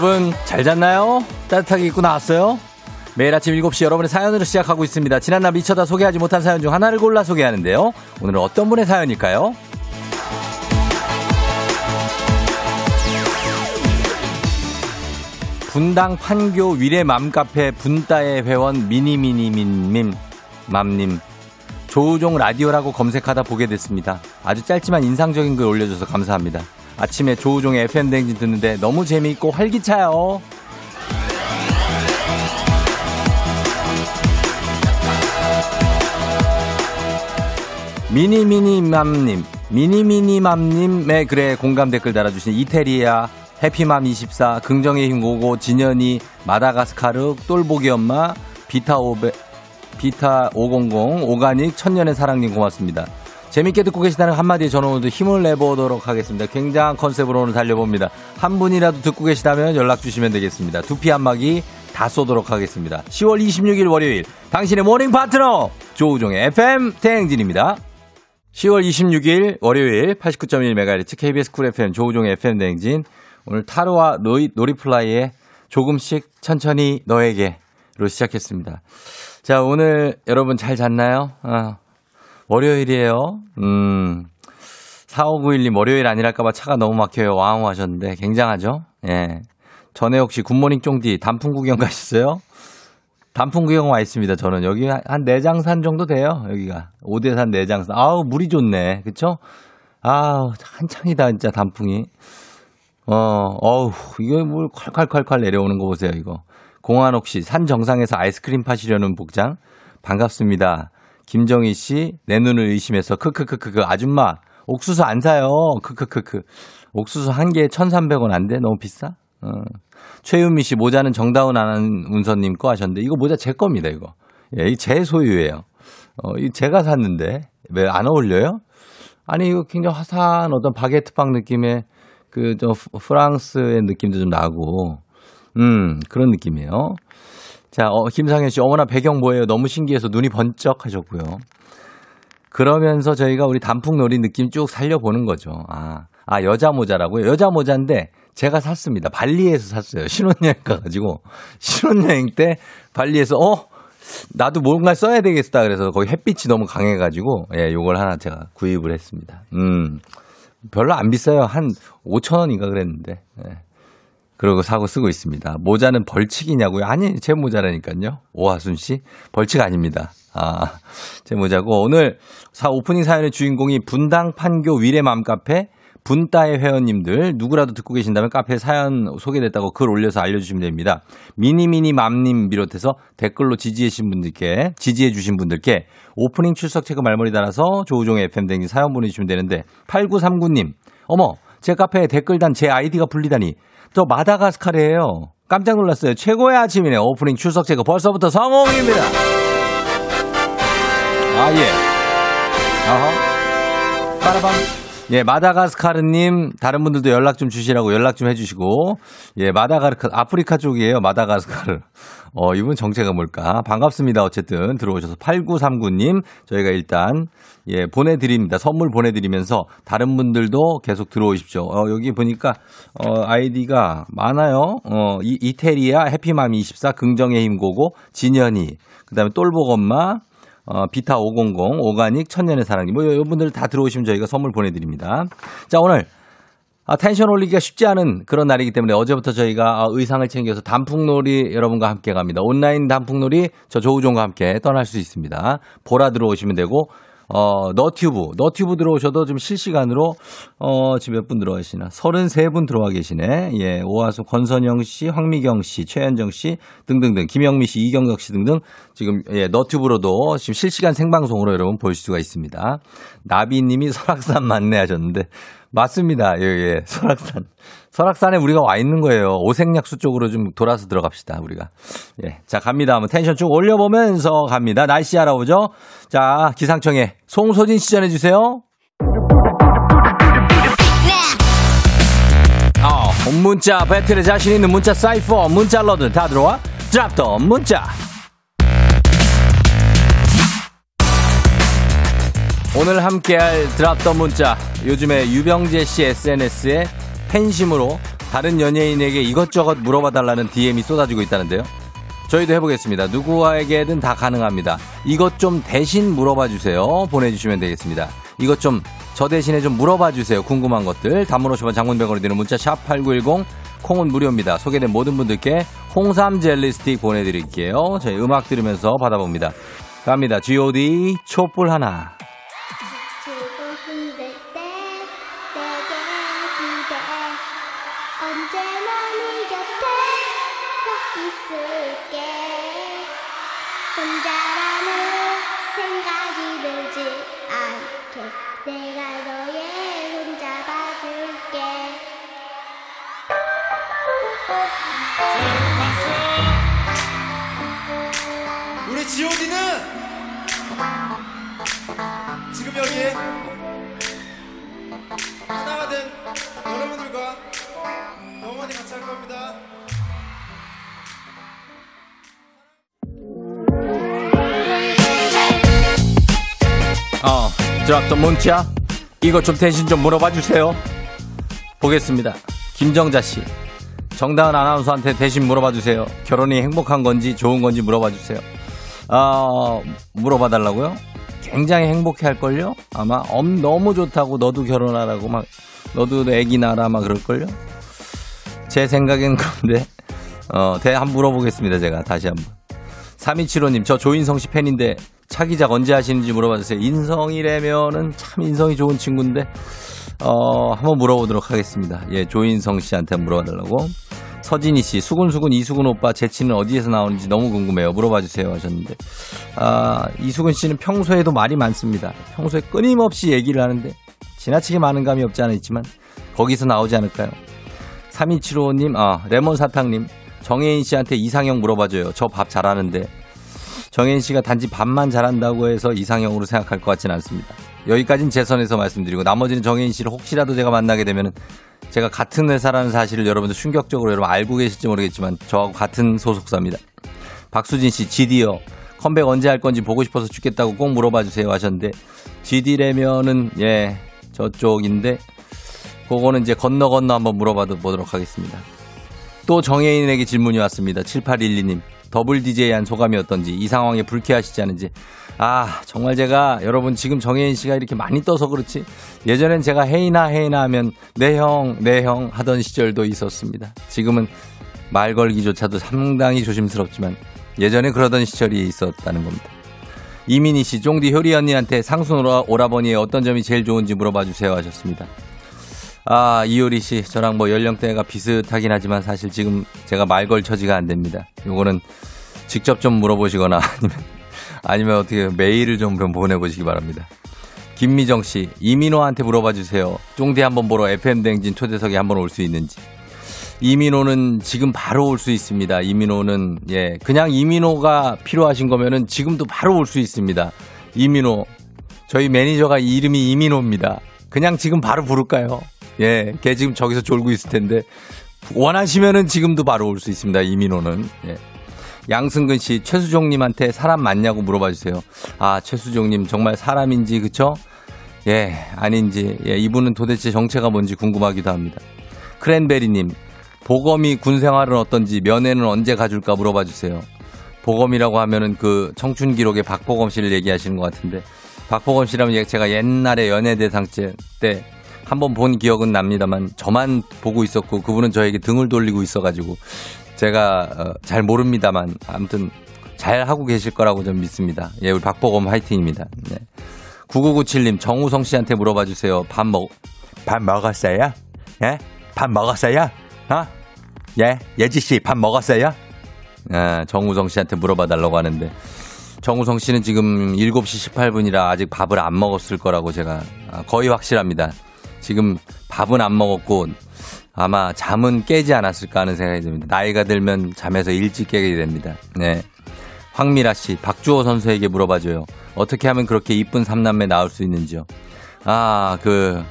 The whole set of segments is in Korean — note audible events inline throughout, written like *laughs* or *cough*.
여러분 잘 잤나요? 따뜻하게 입고 나왔어요? 매일 아침 7시 여러분의 사연으로 시작하고 있습니다. 지난날 미쳐다 소개하지 못한 사연 중 하나를 골라 소개하는데요. 오늘은 어떤 분의 사연일까요? 분당 판교 위례 맘카페 분따의 회원 미니미니민님 맘님 조우종 라디오라고 검색하다 보게 됐습니다. 아주 짧지만 인상적인 글 올려줘서 감사합니다. 아침에 조우종의 FM 댕진 듣는데 너무 재미있고 활기차요. 미니미니맘님, 미니미니맘님의 글에 공감 댓글 달아주신 이태리아, 해피맘24, 긍정의 힘 고고, 진현이, 마다가스카르, 똘보기 엄마, 비타 오베, 비타 500, 오가닉, 천년의 사랑님 고맙습니다. 재밌게 듣고 계시다는 한마디에 저는 오늘도 힘을 내보도록 하겠습니다. 굉장한 컨셉으로 오늘 달려봅니다. 한 분이라도 듣고 계시다면 연락 주시면 되겠습니다. 두피 안마기 다 쏘도록 하겠습니다. 10월 26일 월요일 당신의 모닝 파트너 조우종의 FM 대행진입니다. 10월 26일 월요일 89.1MHz KBS 쿨 FM 조우종의 FM 대행진 오늘 타루와 노이, 노리플라이의 조금씩 천천히 너에게로 시작했습니다. 자 오늘 여러분 잘 잤나요? 아, 월요일이에요. 음. 4591님 월요일 아니랄까봐 차가 너무 막혀요. 와우 하셨는데 굉장하죠? 예. 전에 혹시 굿모닝 쫑디 단풍 구경 *laughs* 가셨어요? 단풍 구경 와 있습니다. 저는 여기 한 내장산 정도 돼요. 여기가 오대산 내장산. 아우 물이 좋네. 그쵸? 아우 한창이다 진짜 단풍이. 어, 어우 이거 물 콸콸콸콸 내려오는 거 보세요 이거. 공한옥 씨 산 정상에서 아이스크림 파시려는 복장 반갑습니다. 김정희 씨, 내 눈을 의심해서 크크크크크 아줌마 옥수수 안 사요. 크크크크. 옥수수 한 개에 1,300원 안 돼? 너무 비싸? 어. 최윤미 씨 모자는 정다운 아나운서님 거 하셨는데 이거 모자 제 겁니다, 이거. 예, 제 소유예요. 어, 이 제가 샀는데 왜 안 어울려요? 아니 이거 굉장히 화사한 어떤 바게트빵 느낌의 그좀 프랑스의 느낌도 좀 나고 음, 그런 느낌이에요. 자, 어, 김상현 씨, 어머나 배경 뭐예요? 너무 신기해서 눈이 번쩍 하셨고요. 그러면서 저희가 우리 단풍놀이 느낌 쭉 살려보는 거죠. 아, 아, 여자 모자라고요? 여자 모자인데 제가 샀습니다. 발리에서 샀어요. 신혼여행 가가지고. 신혼여행 때 발리에서, 어? 나도 뭔가 써야 되겠다. 그래서 거기 햇빛이 너무 강해가지고, 예, 요걸 하나 제가 구입을 했습니다. 음. 별로 안 비싸요. 한 5천 원인가 그랬는데. 예. 그러고 사고 쓰고 있습니다. 모자는 벌칙이냐고요? 아니, 제 모자라니까요. 오하순 씨. 벌칙 아닙니다. 아, 제 모자고. 오늘 사 오프닝 사연의 주인공이 분당 판교 위례 맘카페 분따의 회원님들 누구라도 듣고 계신다면 카페 사연 소개됐다고 글 올려서 알려주시면 됩니다. 미니미니 맘님 비롯해서 댓글로 지지해주신 분들께 지지해주신 분들께 오프닝 출석 체크 말머리 달아서 조우종의 FM 댕진 사연 보내주시면 되는데 8939님 어머 제 카페에 댓글 단 제 아이디가 불리다니 저 마다가스카르예요. 깜짝 놀랐어요. 최고의 아침이네. 오프닝 출석 체크 벌써부터 성공입니다. 아 예. 어허. 빠라밤. 예, 마다가스카르님, 다른 분들도 연락 좀 주시라고 연락 좀 해주시고, 예, 마다가스카르, 아프리카 쪽이에요, 마다가스카르. 어, 이분 정체가 뭘까? 반갑습니다. 어쨌든 들어오셔서 8939님, 저희가 일단, 예, 보내드립니다. 선물 보내드리면서 다른 분들도 계속 들어오십시오. 어, 여기 보니까, 어, 아이디가 많아요. 어, 이, 이태리아, 해피맘24, 긍정의 힘고고, 진현이, 그 다음에 똘복 엄마, 어, 비타 500, 오가닉, 천년의 사랑님. 뭐, 여러분들 다 들어오시면 저희가 선물 보내드립니다. 자, 오늘, 아, 텐션 올리기가 쉽지 않은 그런 날이기 때문에 어제부터 저희가 아, 의상을 챙겨서 단풍놀이 여러분과 함께 갑니다. 온라인 단풍놀이 저 조우종과 함께 떠날 수 있습니다. 보라 들어오시면 되고, 어, 너튜브, 너튜브 들어오셔도 좀 실시간으로, 어, 지금 몇 분 들어와 계시나? 33분 들어와 계시네. 예, 오하수, 권선영 씨, 황미경 씨, 최현정 씨 등등등, 김영미 씨, 이경덕 씨 등등 지금, 예, 너튜브로도 지금 실시간 생방송으로 여러분 볼 수가 있습니다. 나비 님이 *laughs* 설악산 맞네 하셨는데, 맞습니다. 예, 예, *laughs* 설악산. 설악산에 우리가 와 있는 거예요. 오색약수 쪽으로 좀 돌아서 들어갑시다, 우리가. 예. 자, 갑니다. 한번 텐션 쭉 올려보면서 갑니다. 날씨 알아보죠. 자, 기상청에 송소진 씨 전해주세요. 어, 문자 배틀에 자신 있는 문자 사이퍼 문자 러드 다 들어와 drop the 문자 오늘 함께할 drop the 문자 요즘에 유병재 씨 SNS에 팬심으로 다른 연예인에게 이것저것 물어봐 달라는 DM이 쏟아지고 있다는데요. 저희도 해보겠습니다. 누구에게든 다 가능합니다. 이것 좀 대신 물어봐 주세요. 보내주시면 되겠습니다. 이것 좀 저 대신에 좀 물어봐 주세요. 궁금한 것들. 단문 50원 장문병원에 드는 문자 샵 8910 콩은 무료입니다. 소개된 모든 분들께 홍삼 젤리 스틱 보내드릴게요. 저희 음악 들으면서 받아봅니다. 갑니다. G.O.D. 촛불 하나. 문자. 이거 좀 대신 좀 물어봐 주세요. 보겠습니다. 김정자 씨. 정다은 아나운서한테 대신 물어봐 주세요. 결혼이 행복한 건지 좋은 건지 물어봐 주세요. 아, 물어봐 달라고요? 굉장히 행복해 할걸요? 아마 엄 너무 좋다고 너도 결혼하라고 막 너도 애기 낳아라 막 그럴걸요? 제 생각엔 그런데 어, 대 한번 물어보겠습니다. 제가 다시 한번. 3275님, 저 조인성 씨 팬인데 차기작 언제 하시는지 물어봐 주세요. 인성이라면은 참 인성이 좋은 친구인데, 어, 한번 물어보도록 하겠습니다. 예, 조인성 씨한테 물어봐 달라고. 서진희 씨, 수근수근 이수근 오빠 재치는 어디에서 나오는지 너무 궁금해요. 물어봐 주세요 하셨는데. 아, 이수근 씨는 평소에도 말이 많습니다. 평소에 끊임없이 얘기를 하는데, 지나치게 많은 감이 없지 않아 있지만, 거기서 나오지 않을까요? 3275님, 아, 레몬 사탕님, 정혜인 씨한테 이상형 물어봐줘요. 저 밥 잘하는데. 정혜인 씨가 단지 밥만 잘한다고 해서 이상형으로 생각할 것 같지는 않습니다. 여기까지는 제 선에서 말씀드리고 나머지는 정혜인 씨를 혹시라도 제가 만나게 되면은 제가 같은 회사라는 사실을 여러분들 충격적으로 여러분 알고 계실지 모르겠지만 저하고 같은 소속사입니다. 박수진 씨, GD요. 컴백 언제 할 건지 보고 싶어서 죽겠다고 꼭 물어봐 주세요 하셨는데 GD라면은 예 저쪽인데 그거는 이제 건너 건너 한번 물어봐 보도록 하겠습니다. 또 정혜인에게 질문이 왔습니다. 7812님. 더블 DJ 한 소감이 어떤지, 이 상황에 불쾌하시지 않은지. 아, 정말 제가 여러분 지금 정혜인 씨가 이렇게 많이 떠서 그렇지. 예전엔 제가 혜인아, 혜인아 하면 내 형, 내 형 하던 시절도 있었습니다. 지금은 말 걸기조차도 상당히 조심스럽지만 예전에 그러던 시절이 있었다는 겁니다. 이민희 씨, 쫑디 효리 언니한테 상순 오라, 오라버니의 어떤 점이 제일 좋은지 물어봐 주세요 하셨습니다. 아, 이효리 씨, 저랑 뭐 연령대가 비슷하긴 하지만 사실 지금 제가 말 걸 처지가 안 됩니다. 요거는 직접 좀 물어보시거나 *laughs* 아니면, 아니면 어떻게 메일을 좀 보내보시기 바랍니다. 김미정 씨, 이민호한테 물어봐 주세요. 쫑디 한번 보러 FM댕진 초대석에 한번 올 수 있는지. 이민호는 지금 바로 올 수 있습니다. 이민호는, 예, 그냥 이민호가 필요하신 거면은 지금도 바로 올 수 있습니다. 이민호. 저희 매니저가 이름이 이민호입니다. 그냥 지금 바로 부를까요? 예, 걔 지금 저기서 졸고 있을 텐데 원하시면은 지금도 바로 올 수 있습니다. 이민호는. 예. 양승근 씨, 최수종님한테 사람 맞냐고 물어봐 주세요. 아, 최수종님 정말 사람인지 그쵸? 예, 아닌지. 예, 이분은 도대체 정체가 뭔지 궁금하기도 합니다. 크랜베리님, 보검이 군 생활은 어떤지 면회는 언제 가줄까 물어봐 주세요. 보검이라고 하면은 그 청춘 기록의 박보검 씨를 얘기하시는 것 같은데 박보검 씨라면 제가 옛날에 연예대상 때 한번 본 기억은 납니다만 저만 보고 있었고 그분은 저에게 등을 돌리고 있어가지고 제가 어, 잘 모릅니다만 아무튼 잘 하고 계실 거라고 좀 믿습니다. 예, 우리 박보검 화이팅입니다. 네. 9997님 정우성 씨한테 물어봐 주세요. 밥 먹, 밥 먹었어요? 예? 밥 먹었어요? 어? 예? 예지 씨 밥 먹었어요? 아, 정우성 씨한테 물어봐 달라고 하는데 정우성 씨는 지금 7시 18분이라 아직 밥을 안 먹었을 거라고 제가 아, 거의 확실합니다. 지금 밥은 안 먹었고 아마 잠은 깨지 않았을까 하는 생각이 듭니다. 나이가 들면 잠에서 일찍 깨게 됩니다. 네. 황미라 씨, 박주호 선수에게 물어봐줘요. 어떻게 하면 그렇게 이쁜 삼남매 나올 수 있는지요? 아, 그,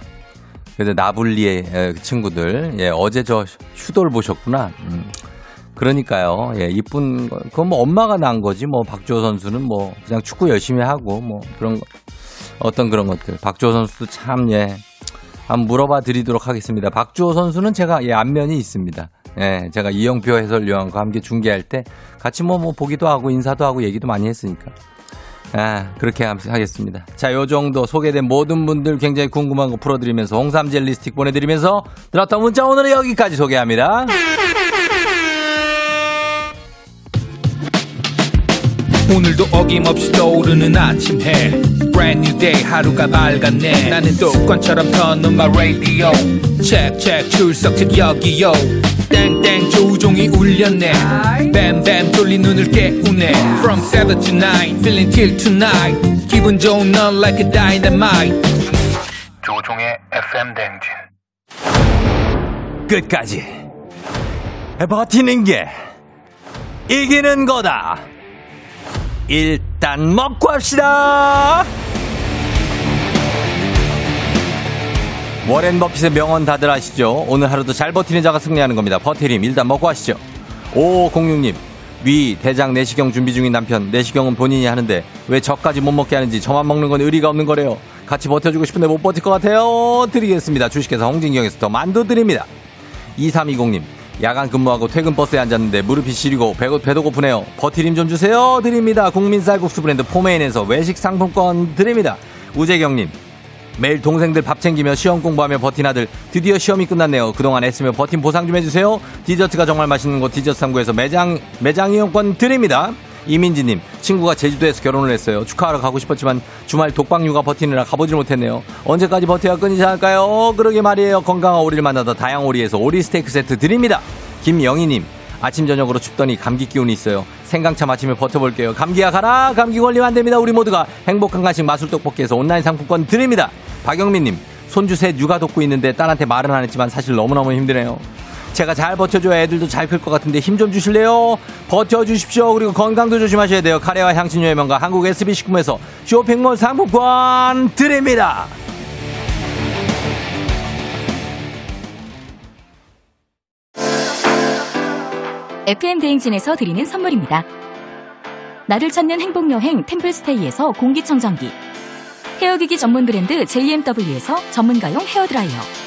그래도 나불리의 에, 그 친구들. 예, 어제 저 휴돌 보셨구나. 음. 그러니까요. 예, 이쁜 거. 그건 뭐 엄마가 난 거지. 뭐 박주호 선수는 뭐 그냥 축구 열심히 하고 뭐 그런 거. 어떤 그런 것들. 박주호 선수도 참 예. 한번 물어봐 드리도록 하겠습니다. 박주호 선수는 제가 예, 안면이 있습니다. 예, 제가 이영표 해설위원과 함께 중계할 때 같이 뭐, 뭐 보기도 하고 인사도 하고 얘기도 많이 했으니까. 아, 그렇게 하겠습니다. 자, 요 정도 소개된 모든 분들 굉장히 궁금한 거 풀어드리면서 홍삼 젤리 스틱 보내드리면서 들었던 문자 오늘은 여기까지 소개합니다. 오늘도 어김없이 떠오르는 아침 해. Brand new day 하루가 밝았네. 나는 습관처럼 my radio. Check check 출석책 여기요. 땡땡 조종이 울렸네. 뱀뱀 돌린 눈을 깨우네. From 7 to 9 feeling till tonight. 기분 좋은 넌 like a dynamite. 조종의 FM 댕진. 끝까지 버티는 게 이기는 거다. 일단 먹고 합시다. 워렌 버핏의 명언 다들 아시죠? 오늘 하루도 잘 버티는 자가 승리하는 겁니다. 버티림 일단 먹고 하시죠. 5506님 위 대장 내시경 준비 중인 남편 내시경은 본인이 하는데 왜 저까지 못 먹게 하는지 저만 먹는 건 의리가 없는 거래요. 같이 버텨주고 싶은데 못 버틸 것 같아요. 드리겠습니다. 주식회사 홍진경에서 더 만두 드립니다. 2320님 야간 근무하고 퇴근 버스에 앉았는데 무릎이 시리고 배고, 배도 고프네요. 버티림 좀 주세요. 드립니다. 국민 쌀국수 브랜드 포메인에서 외식 상품권 드립니다. 우재경님. 매일 동생들 밥 챙기며 시험 공부하며 버틴 아들 드디어 시험이 끝났네요. 그동안 애쓰며 버틴 보상 좀 해주세요. 디저트가 정말 맛있는 곳 디저트 상구에서 매장 매장 이용권 드립니다. 이민지님 친구가 제주도에서 결혼을 했어요. 축하하러 가고 싶었지만 주말 독방육아 버티느라 가보질 못했네요. 언제까지 버텨야 끊이지 않을까요? 그러게 말이에요. 건강한 오리를 만나다 다양 오리에서 오리 스테이크 세트 드립니다. 김영희님 아침 저녁으로 춥더니 감기 기운이 있어요. 생강차 마치며 버텨볼게요. 감기야 가라. 감기 걸리면 안 됩니다. 우리 모두가 행복한 간식 마술 떡볶이에서 온라인 상품권 드립니다. 박영민님 손주 셋 육아 돕고 있는데 딸한테 말은 안 했지만 사실 너무너무 힘드네요. 제가 잘 버텨줘야 애들도 잘 클 것 같은데 힘 좀 주실래요? 버텨주십시오. 그리고 건강도 조심하셔야 돼요. 카레와 향신료의 명가 한국 SB식품에서 쇼핑몰 상품권 드립니다. FM 대행진에서 드리는 선물입니다. 나를 찾는 행복여행 템플스테이에서 공기청정기 헤어기기 전문 브랜드 JMW에서 전문가용 헤어드라이어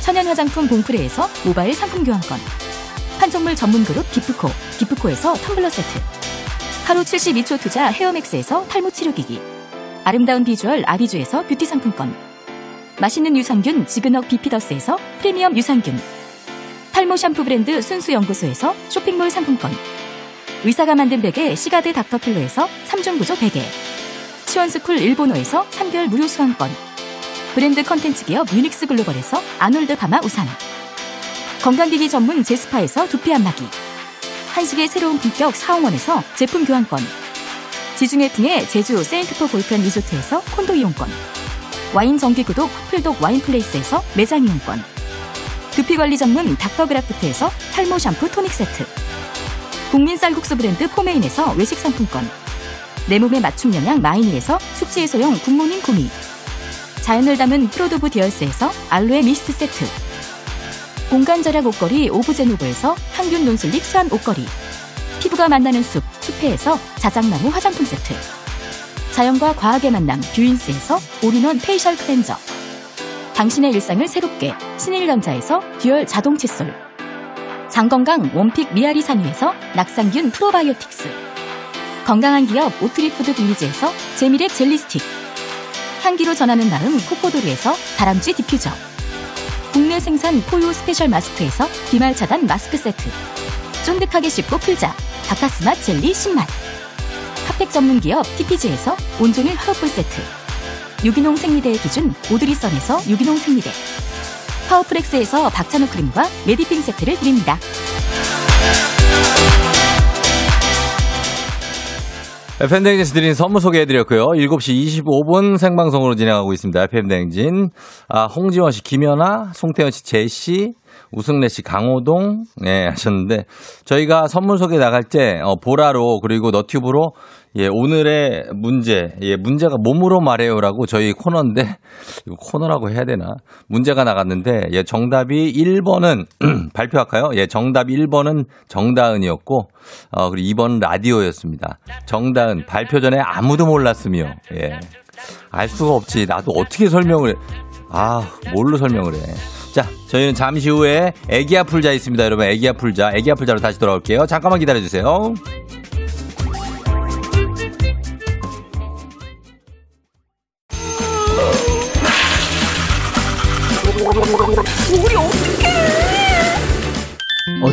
천연 화장품 봉프레에서 모바일 상품 교환권. 판촉물 전문 그룹 기프코 기프코에서 텀블러 세트. 하루 72초 투자 헤어맥스에서 탈모 치료기기. 아름다운 비주얼 아비주에서 뷰티 상품권. 맛있는 유산균 지그넉 비피더스에서 프리미엄 유산균. 탈모 샴푸 브랜드 순수연구소에서 쇼핑몰 상품권. 의사가 만든 베개 시가드 닥터필로에서 3중 구조 베개. 시원스쿨 일본어에서 3개월 무료 수강권 브랜드 컨텐츠 기업 유닉스 글로벌에서 아놀드 파마 우산. 건강기기 전문 제스파에서 두피 안마기. 한식의 새로운 품격 사옹원에서 제품 교환권. 지중해풍의 제주 세인트포 골프앤 리조트에서 콘도 이용권. 와인 정기구독 풀독 와인플레이스에서 매장 이용권. 두피관리 전문 닥터그라프트에서 탈모 샴푸 토닉 세트. 국민 쌀국수 브랜드 포메인에서 외식 상품권. 내 몸에 맞춤 영양 마이니에서 숙취 해소용 굿모닝 구미 자연을 담은 프로도브 디얼스에서 알로에 미스트 세트. 공간 절약 옷걸이 오브제노브에서 항균 non-slip 수한 옷걸이. 피부가 만나는 숲 숲회에서 자작나무 화장품 세트. 자연과 과학의 만남 뷰인스에서 all-in-one facial cleanser. 당신의 일상을 새롭게 신일전자에서 듀얼 자동 칫솔. 장건강 one pick 미아리 산유에서 유산균 프로바이오틱스. 건강한 기업 오트리푸드 빌리지에서 재미랩 젤리 스틱 향기로 전하는 마음 코코도르에서 다람쥐 디퓨저. 국내 생산 포유 스페셜 마스크에서 비말 차단 마스크 세트. 쫀득하게 씹고 풀자. 박카스맛 젤리 10만 핫팩 전문 기업 TPG에서 온종일 화롯불 세트. 유기농 생리대의 기준 오드리선에서 유기농 생리대. 파워프렉스에서 박찬호 크림과 메디핑 세트를 드립니다. FM대행진에서 드린 선물 소개해드렸고요. 7시 25분 생방송으로 진행하고 있습니다. FM대행진. 아, 홍지원 씨, 김연아, 송태현 씨, 제시, 우승래 씨 강호동 네 하셨는데 저희가 선물 소개 나갈 때 어, 보라로 그리고 너튜브로 예 오늘의 문제 예 문제가 몸으로 말해요라고 저희 코너인데 코너라고 해야 되나 문제가 나갔는데 예 정답이 1번은 *clears throat* 발표할까요? 예 정답이 1번은 정다은이었고 어 그리고 2번 라디오였습니다. 정다은 발표 전에 아무도 몰랐으며 예. 알 수가 없지. 나도 어떻게 설명을 해. 아, 뭘로 설명을 해. 자, 저희는 잠시 후에 애기야 풀자 있습니다. 여러분, 애기야 풀자. 애기야 풀자로 다시 돌아올게요. 잠깐만 기다려주세요.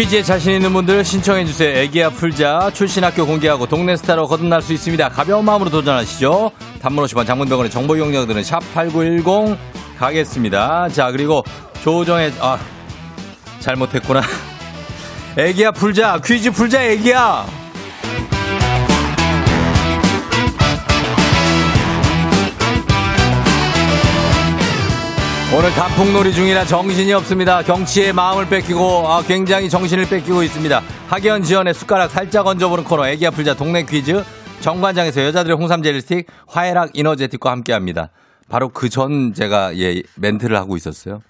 퀴즈에 자신 있는 분들 신청해주세요. 애기야 풀자. 출신 학교 공개하고 동네 스타로 거듭날 수 있습니다. 가벼운 마음으로 도전하시죠. 단문 50원 장문병원의 정보 이용료들은 샵8910 가겠습니다. 자, 그리고 조정의, 아, 잘못했구나. *laughs* 애기야 풀자. 퀴즈 풀자, 애기야. 오늘 단풍놀이 중이라 정신이 없습니다. 경치에 마음을 뺏기고 아, 굉장히 정신을 뺏기고 있습니다. 학연 지원의 숟가락 살짝 얹어보는 코너 애기 아플자 동네 퀴즈 정관장에서 여자들의 홍삼 젤리 스틱 화해락 이너제틱과 함께합니다. 바로 그 전 제가 예 멘트를 하고 있었어요.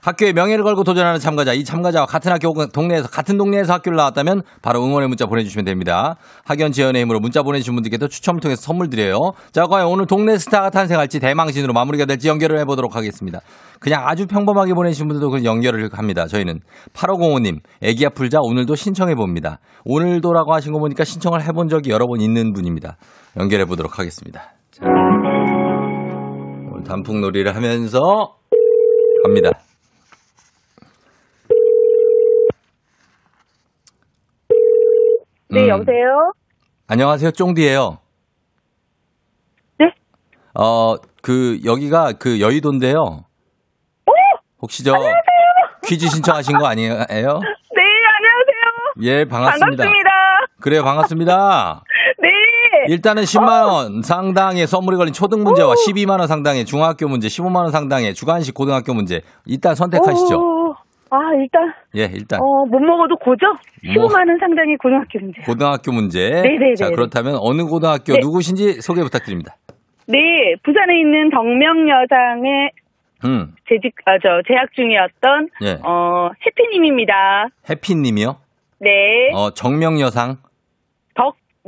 학교에 명예를 걸고 도전하는 참가자, 이 참가자와 같은 학교 혹은 동네에서 같은 동네에서 학교를 나왔다면 바로 응원의 문자 보내주시면 됩니다. 학연 지원의 힘으로 문자 보내주신 분들께도 추첨을 통해서 선물 드려요. 자, 과연 오늘 동네 스타가 탄생할지 대망신으로 마무리가 될지 연결을 해보도록 하겠습니다. 그냥 아주 평범하게 보내주신 분들도 그 연결을 합니다. 저희는 8505님, 애기야 풀자 오늘도 신청해 봅니다. 오늘도라고 하신 거 보니까 신청을 해본 적이 여러 번 있는 분입니다. 연결해 보도록 하겠습니다. 자, 오늘 단풍놀이를 하면서 갑니다. 네, 음, 여보세요? 안녕하세요. 쫑디예요. 네? 어, 그 여기가 그 여의도인데요. 혹시 저 퀴즈 신청하신 거 아니에요? 네, 안녕하세요. 예, 반갑습니다. 반갑습니다. 그래요, 반갑습니다. *laughs* 네. 일단은 10만 원 상당의 선물이 걸린 초등 문제와 12만 원 상당의 중학교 문제, 15만 원 상당의 주간식 고등학교 문제 일단 선택하시죠. 오, 아, 일단, 예, 일단 어, 못 먹어도 고죠? 뭐. 15만 원 상당의 고등학교 문제. 고등학교 문제. 네네네. 자, 그렇다면 어느 고등학교 네. 누구신지 소개 부탁드립니다. 네, 부산에 있는 덕명여상에 음, 재직, 아, 저, 재학 중이었던, 예. 어, 해피님입니다. 해피님이요. 네. 어, 정명여상.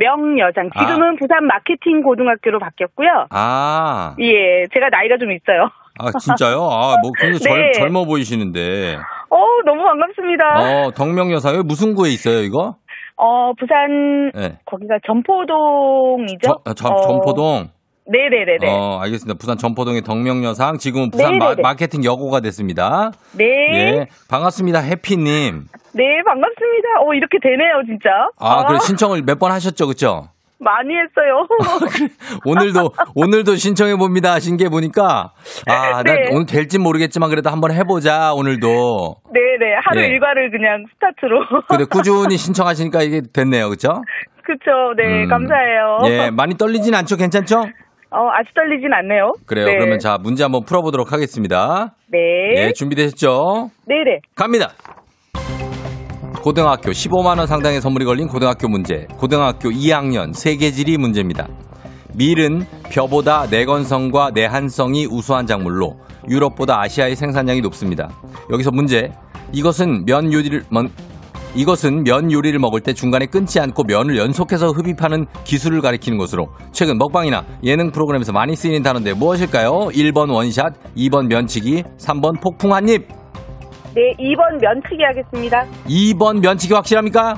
덕명여상. 지금은 부산 마케팅 고등학교로 바뀌었고요. 아, 예, 제가 나이가 좀 있어요. 아 진짜요? 아, 뭐 굉장히 젊, *laughs* 네. 젊어 보이시는데. 어, 너무 반갑습니다. 어, 덕명여상 여기 무슨 구에 있어요, 이거? 어, 부산, 네. 거기가 점포동이죠? 저, 저, 어, 전포동. 네네네네. 어, 알겠습니다. 부산 전포동의 덕명여상 지금은 부산 마, 네네네. 마케팅 여고가 됐습니다. 네. 예, 반갑습니다, 해피님. 네, 반갑습니다. 어, 이렇게 되네요, 진짜. 아, 그래 신청을 몇 번 하셨죠, 그렇죠? 많이 했어요. *laughs* 오늘도 오늘도 신청해 봅니다 하신 게 보니까 아, 나 네. 오늘 될지 모르겠지만 그래도 한번 해 보자 오늘도. 네 네, 하루 예. 일과를 그냥 스타트로. 근데 *laughs* 꾸준히 신청하시니까 이게 됐네요, 그렇죠? 그쵸, 네, 음. 감사해요. 예, 많이 떨리진 않죠, 괜찮죠? 어, 아직 떨리진 않네요. 그래요. 네. 그러면 자 문제 한번 풀어 보도록 하겠습니다. 네. 예, 준비되셨죠? 네 네. 갑니다. 고등학교 15만 원 상당의 선물이 걸린 고등학교 문제. 고등학교 2학년 세계지리 문제입니다. 밀은 벼보다 내건성과 내한성이 우수한 작물로 유럽보다 아시아의 생산량이 높습니다. 여기서 문제. 이것은 면 요리를 먼- 이것은 면 요리를 먹을 때 중간에 끊지 않고 면을 연속해서 흡입하는 기술을 가리키는 것으로 최근 먹방이나 예능 프로그램에서 많이 쓰이는 단어인데 무엇일까요? 1번 원샷, 2번 면치기, 3번 폭풍 한 입, 네, 2번 면치기 하겠습니다. 2번 면치기 확실합니까?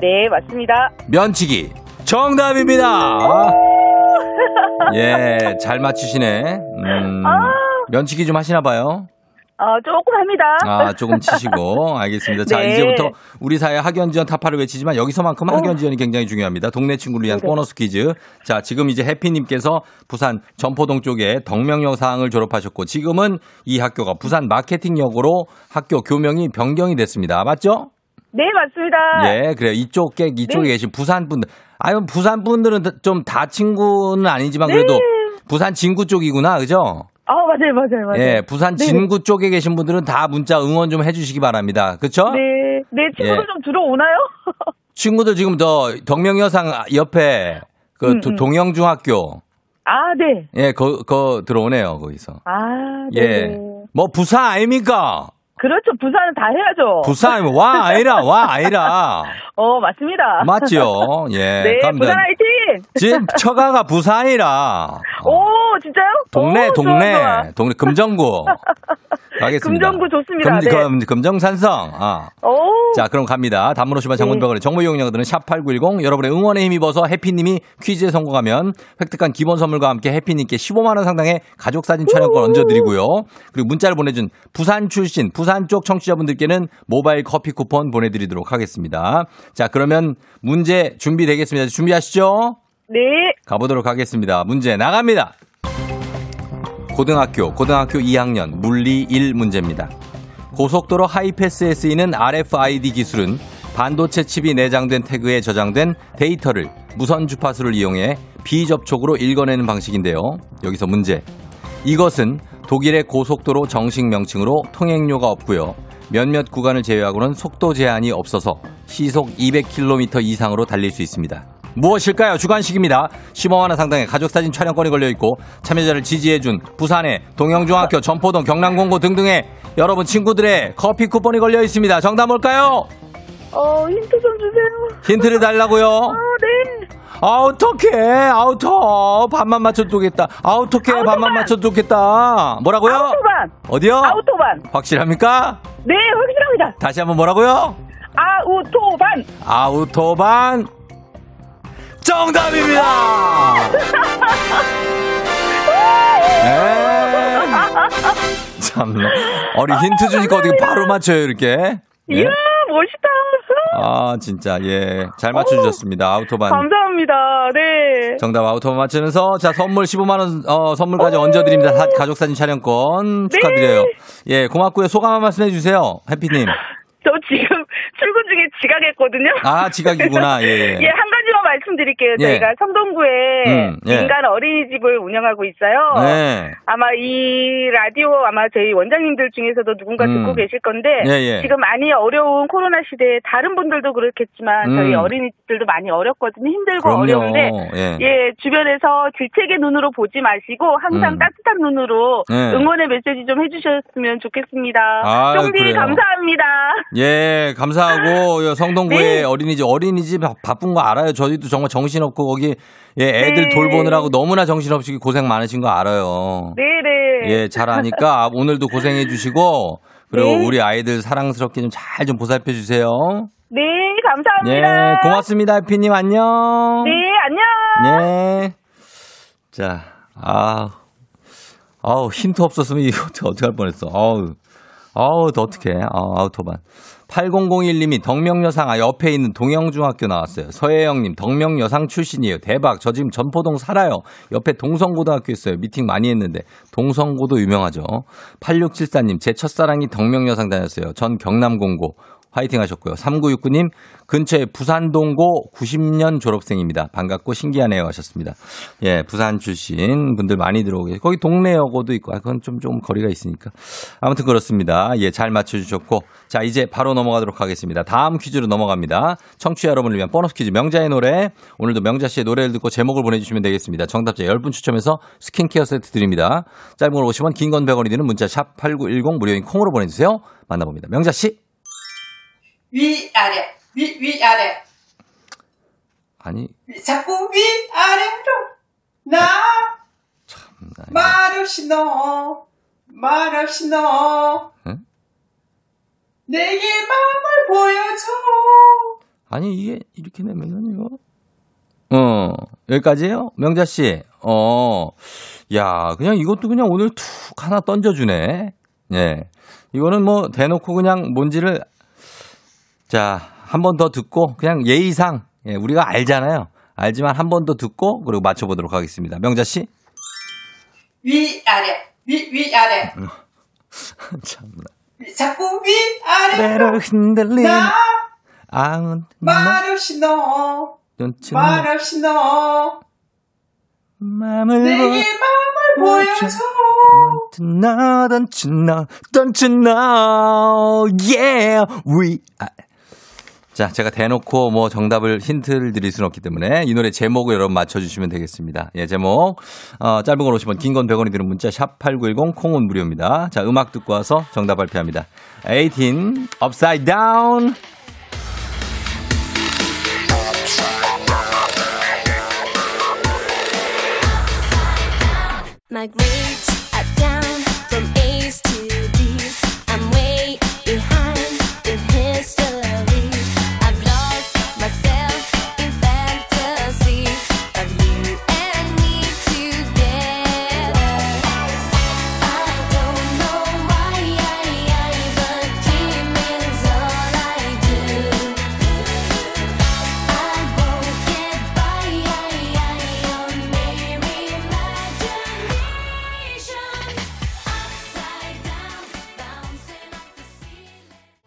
네, 맞습니다. 면치기 정답입니다. *laughs* 예, 잘 맞추시네. 음, 아. 면치기 좀 하시나 봐요. 어, 조금 합니다. 아, 조금 치시고. 알겠습니다. 자, *laughs* 네. 이제부터 우리 사회 학연 지원 타파를 외치지만 여기서만큼은 어. 학연 지원이 굉장히 중요합니다. 동네 친구를 위한 네. 보너스 퀴즈. 자, 지금 이제 해피님께서 부산 점포동 쪽에 덕명여상을 졸업하셨고 지금은 이 학교가 부산 마케팅역으로 학교 교명이 변경이 됐습니다. 맞죠? 네, 맞습니다. 예, 그래요. 이쪽 객 이쪽에 네. 계신 부산 분들. 아유, 부산 분들은 좀 다 친구는 아니지만 네. 그래도 부산 진구 쪽이구나. 그죠? 아, 맞아요, 맞아요, 맞아요. 예, 부산 네. 진구 쪽에 계신 분들은 다 문자 응원 좀 해주시기 바랍니다. 그쵸? 네, 네, 친구들 예. 좀 들어오나요? *laughs* 친구들 지금 저 덕명여상 옆에 그 음, 도- 음. 동영중학교 아, 네. 예, 거, 거 들어오네요 거기서. 아, 네. 예, 뭐 부산 아닙니까? 그렇죠. 부산은 다 해야죠. 부산 와 아니라 와 아니라 *laughs* 어, 맞습니다. 맞죠? *laughs* 예, 네, 그럼 부산 화이팅! 지금 처가가 부산이라. 어, *laughs* 오, 진짜요? 동네 오, 좋아, 동네 좋아. 동네 금정구 가겠습니다. 금정구 좋습니다. 금, 네. 금, 금정산성. 아. 오, 자, 그럼 갑니다. 단문 50원 장문병원의 정보 이용료들은 샵8910 여러분의 응원에 힘입어서 해피님이 퀴즈에 성공하면 획득한 기본 선물과 함께 해피님께 15만 원 상당의 가족 사진 촬영권 얹어드리고요. 그리고 문자를 보내준 부산 출신 부산 쪽 청취자분들께는 모바일 커피 쿠폰 보내드리도록 하겠습니다. 자, 그러면 문제 준비되겠습니다. 준비하시죠? 네. 가보도록 하겠습니다. 문제 나갑니다. 고등학교, 고등학교 2학년 물리 1 문제입니다. 고속도로 하이패스에 쓰이는 RFID 기술은 반도체 칩이 내장된 태그에 저장된 데이터를 무선 주파수를 이용해 비접촉으로 읽어내는 방식인데요. 여기서 문제. 이것은 독일의 고속도로 정식 명칭으로 통행료가 없고요. 몇몇 구간을 제외하고는 속도 제한이 없어서 시속 200km 이상으로 달릴 수 있습니다. 무엇일까요? 주관식입니다. 15만 원 상당의 가족사진 촬영권이 걸려 있고 참여자를 지지해준 부산의 동영중학교, 전포동, 경남공고 등등의 여러분 친구들의 커피 쿠폰이 걸려 있습니다. 정답 뭘까요? 어, 힌트 좀 주세요. 힌트를 달라고요? *laughs* 아, 네. 아, 어떡해. 아우터. 반만 맞춰두겠다. 아, 어떡해. 반만. 맞춰두겠다. 뭐라고요? 아우토반. 어디요? 아우토반. 확실합니까? 네, 확실합니다. 다시 한번 뭐라고요? 아우토반. 아우토반 정답입니다. *laughs* 네. 참 어리 힌트 주니까 어떻게 바로 맞춰요 이렇게? 예? 이야, 멋있다. 아 진짜 예 잘 맞춰주셨습니다 아우토반 감사합니다. 네. 정답 아우토반 맞추면서 자 선물 15만 원 어, 선물까지 얹어드립니다 사- 가족 사진 촬영권 네. 축하드려요 예 고맙고요 소감 한 말씀 해 주세요 해피님 *laughs* 저 지금 출근 중에 지각했거든요. 아 지각이구나 예, 예. *laughs* 예, 한 가지만 말씀드릴게요. 예. 저희가 성동구에 음, 예. 민간 어린이집을 운영하고 있어요. 네. 아마 이 라디오 아마 저희 원장님들 중에서도 누군가 음. 듣고 계실 건데 예, 예. 지금 많이 어려운 코로나 시대에 다른 분들도 그렇겠지만 저희 음. 어린이집들도 많이 어렵거든요. 힘들고 그럼요. 어려운데 예. 예, 주변에서 질책의 눈으로 보지 마시고 항상 음. 따뜻한 눈으로 네. 응원의 메시지 좀 해주셨으면 좋겠습니다. 아유, 쫑디. 감사합니다. 예, 감사하고 요 성동구의 네. 어린이집 어린이집 바- 바쁜 거 알아요. 저희도 정말 정신없고 거기 예, 애들 네. 돌보느라고 너무나 정신없이 고생 많으신 거 알아요. 네네. 예, 잘 아니까 오늘도 고생해 주시고 그리고 네. 우리 아이들 사랑스럽게 좀 잘좀 보살펴 주세요. 네, 감사합니다. 예, 고맙습니다. 피님 안녕. 네, 안녕. 예. 자, 아, 아우 힌트 없었으면 이거 어떻게 할 뻔했어. 아우, 아우, 더 어떡해. 아, 아우토반. 8001님이 덕명여상 아, 옆에 있는 동영중학교 나왔어요. 서혜영님 덕명여상 출신이에요. 대박. 저 지금 전포동 살아요. 옆에 동성고등학교 있어요. 미팅 많이 했는데 동성고도 유명하죠. 8674님 제 첫사랑이 덕명여상 다녔어요. 전 경남공고. 화이팅 하셨고요. 3969님, 근처에 부산동고 90년 졸업생입니다. 반갑고 신기하네요 하셨습니다. 예, 부산 출신 분들 많이 들어오고 계세요. 거기 동네여고도 있고, 아, 그건 좀, 좀 거리가 있으니까. 아무튼 그렇습니다. 예, 잘 맞춰주셨고. 자, 이제 바로 넘어가도록 하겠습니다. 다음 퀴즈로 넘어갑니다. 청취자 여러분을 위한 보너스 퀴즈 명자의 노래. 오늘도 명자 씨의 노래를 듣고 제목을 보내주시면 되겠습니다. 정답자 10분 추첨해서 스킨케어 세트 드립니다. 짧은 걸 50원, 긴 건 100원이 드는 문자 샵8910 무료인 콩으로 보내주세요. 만나봅니다. 명자 씨. 위 아래 위 위 아래. 아니, 위- 자꾸 위 아래로. 나나 말없이 너 말없이 너. 응? 내게 마음을 보여줘. 아니 이게 이렇게 내면은 이거? 어 여기까지예요? 명자 씨어. 야 그냥 이것도 그냥 오늘 툭 하나 던져주네. 예. 이거는 뭐 대놓고 그냥 뭔지를 자, 한 번 더 듣고 그냥 예의상 예, 우리가 알잖아요. 알지만 한 번 더 듣고 그리고 맞춰 보도록 하겠습니다. 명자 씨. 위 아래 위 위 아래 참나. 자꾸 위 아래로 배를 흔들리는 나 아무 말없이 너 말없이 너 마음을 내게 마음을 보여줘 Don't you know, don't you know, don't you know, yeah, we. 아. 자, 제가 대놓고 뭐 정답을 힌트를 드릴 수는 없기 때문에 이 노래 제목을 여러분 맞춰주시면 되겠습니다. 예, 제목. 어, 짧은 건 50원, 긴건 100원이 드는 문자 샵8910 콩은 무료입니다. 자, 음악 듣고 와서 정답 발표합니다. 18, upside down. My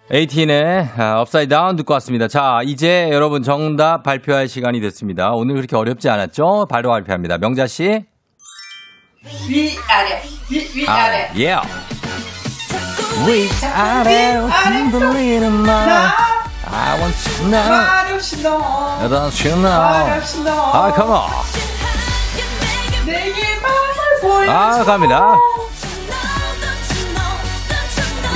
ceiling. 18의 아, Upside Down 듣고 왔습니다. 자, 이제 여러분 정답 발표할 시간이 됐습니다. 오늘 그렇게 어렵지 않았죠? 바로 발표합니다. 명자 씨. 위아래 위 위아래 예. 위아래 흔들리는 말. 나 I want know. 말없이 너 Don't you 너 아, come on. 내게 마음을 보여줘 아, 갑니다.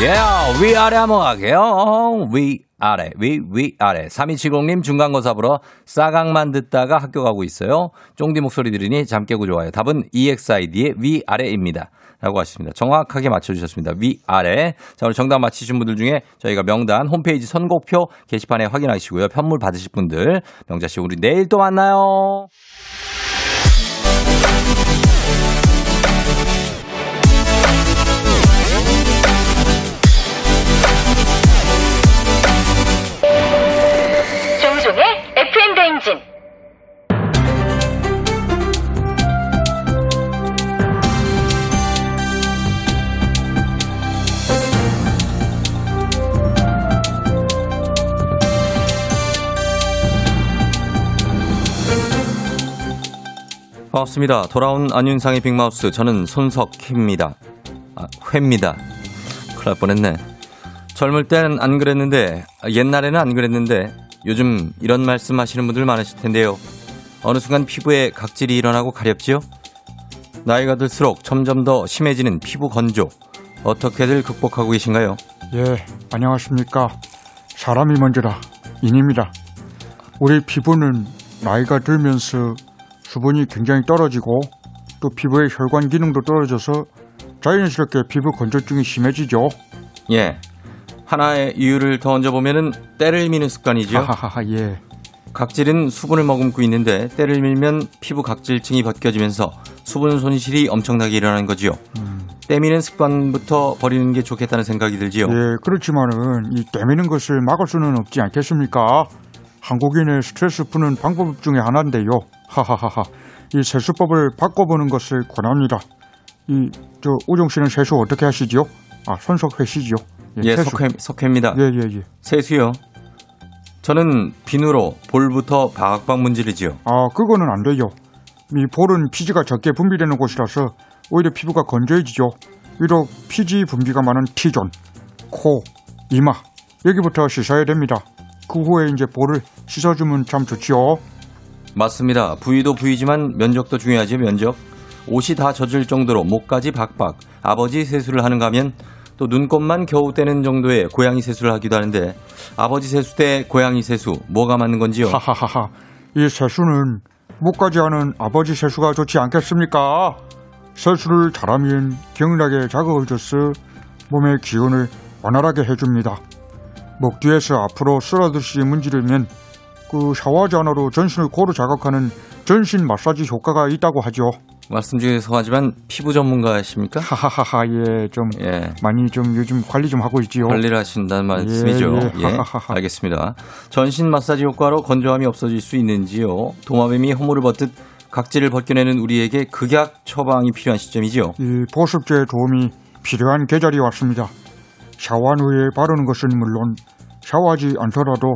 Yeah, 위아래 한번 갈게요. 위아래, 위, 위아래. 3270님 중간고사 보러 싸강만 듣다가 학교 가고 있어요. 쫑디 목소리 들으니 잠 깨고 좋아요. 답은 EXID의 위아래입니다. 라고 하십니다. 정확하게 맞춰주셨습니다. 위아래. 자, 오늘 정답 맞히신 분들 중에 저희가 명단 홈페이지 선곡표 게시판에 확인하시고요. 편물 받으실 분들. 명자씨, 우리 내일 또 만나요. 반갑습니다. 돌아온 안윤상의 빅마우스. 저는 손석희입니다. 아, 회입니다. 큰일 날 뻔했네. 젊을 땐 안 그랬는데, 아, 옛날에는 안 그랬는데, 요즘 이런 말씀 하시는 분들 많으실 텐데요. 어느 순간 피부에 각질이 일어나고 가렵지요? 나이가 들수록 점점 더 심해지는 피부 건조. 어떻게들 극복하고 계신가요? 예, 안녕하십니까. 사람이 먼저라. 인입니다. 우리 피부는 나이가 들면서 수분이 굉장히 떨어지고 또 피부의 혈관 기능도 떨어져서 자연스럽게 피부 건조증이 심해지죠. 예. 하나의 이유를 더 얹어보면은 때를 미는 습관이죠. 하하하, 예. 각질은 수분을 머금고 있는데 때를 밀면 피부 각질층이 벗겨지면서 수분 손실이 엄청나게 일어나는 거지요. 때미는 습관부터 버리는 게 좋겠다는 생각이 들지요. 예, 그렇지만은 이 때미는 것을 막을 수는 없지 않겠습니까? 한국인의 스트레스 푸는 방법 중에 하나인데요. 하하하하. 이 세수법을 바꿔보는 것을 권합니다. 이, 저, 우종 씨는 세수 어떻게 하시지요? 아, 손석회 씨지요? 예, 세수. 석회, 석회입니다. 예, 예, 예. 세수요. 저는 비누로 볼부터 박박 문지르지요. 아, 그거는 안 돼요. 이 볼은 피지가 적게 분비되는 곳이라서 오히려 피부가 건조해지죠. 위로 피지 분비가 많은 T존, 코, 이마 여기부터 씻어야 됩니다. 그 후에 이제 볼을 씻어주면 참 좋지요. 맞습니다. 부위도 부위지만 면적도 중요하죠, 면적. 옷이 다 젖을 정도로 목까지 박박 아버지 세수를 하는가 하면 또 눈곱만 겨우 떼는 정도의 고양이 세수를 하기도 하는데 아버지 세수 때 고양이 세수 뭐가 맞는 건지요? 하하하하. 이 세수는 목까지 하는 아버지 세수가 좋지 않겠습니까? 세수를 잘하면 격하게 자극을 줘서 몸의 기운을 원활하게 해줍니다. 목 뒤에서 앞으로 쓸어듯이 문지르면 그 샤워하지 않아도 전신을 고루 자극하는 전신 마사지 효과가 있다고 하죠. 말씀 중에 죄송하지만 피부 전문가십니까? 하하하하 예좀 예. 많이 좀 요즘 관리 좀 하고 있지요. 관리를 하신다는 말씀이죠. 예, 예, 예. 하하하하. 알겠습니다. 전신 마사지 효과로 건조함이 없어질 수 있는지요? 도마뱀이 허물을 벗듯 각질을 벗겨내는 우리에게 극약 처방이 필요한 시점이지요. 이 보습제의 도움이 필요한 계절이 왔습니다. 샤워한 후에 바르는 것은 물론 샤워하지 않더라도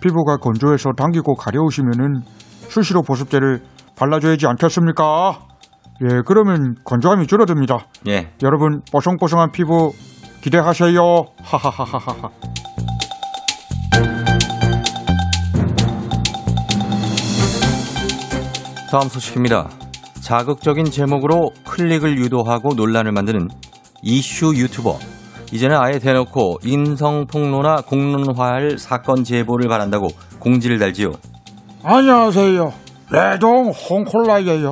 피부가 건조해서 당기고 가려우시면은 수시로 보습제를 발라줘야지 않겠습니까? 예, 그러면 건조함이 줄어듭니다. 예. 여러분 뽀송뽀송한 피부 기대하세요. 하하하하하. 다음 소식입니다. 자극적인 제목으로 클릭을 유도하고 논란을 만드는 이슈 유튜버. 이제는 아예 대놓고 인성 폭로나 공론화할 사건 제보를 바란다고 공지를 달지요. 안녕하세요. 레동 홍콜라이에요.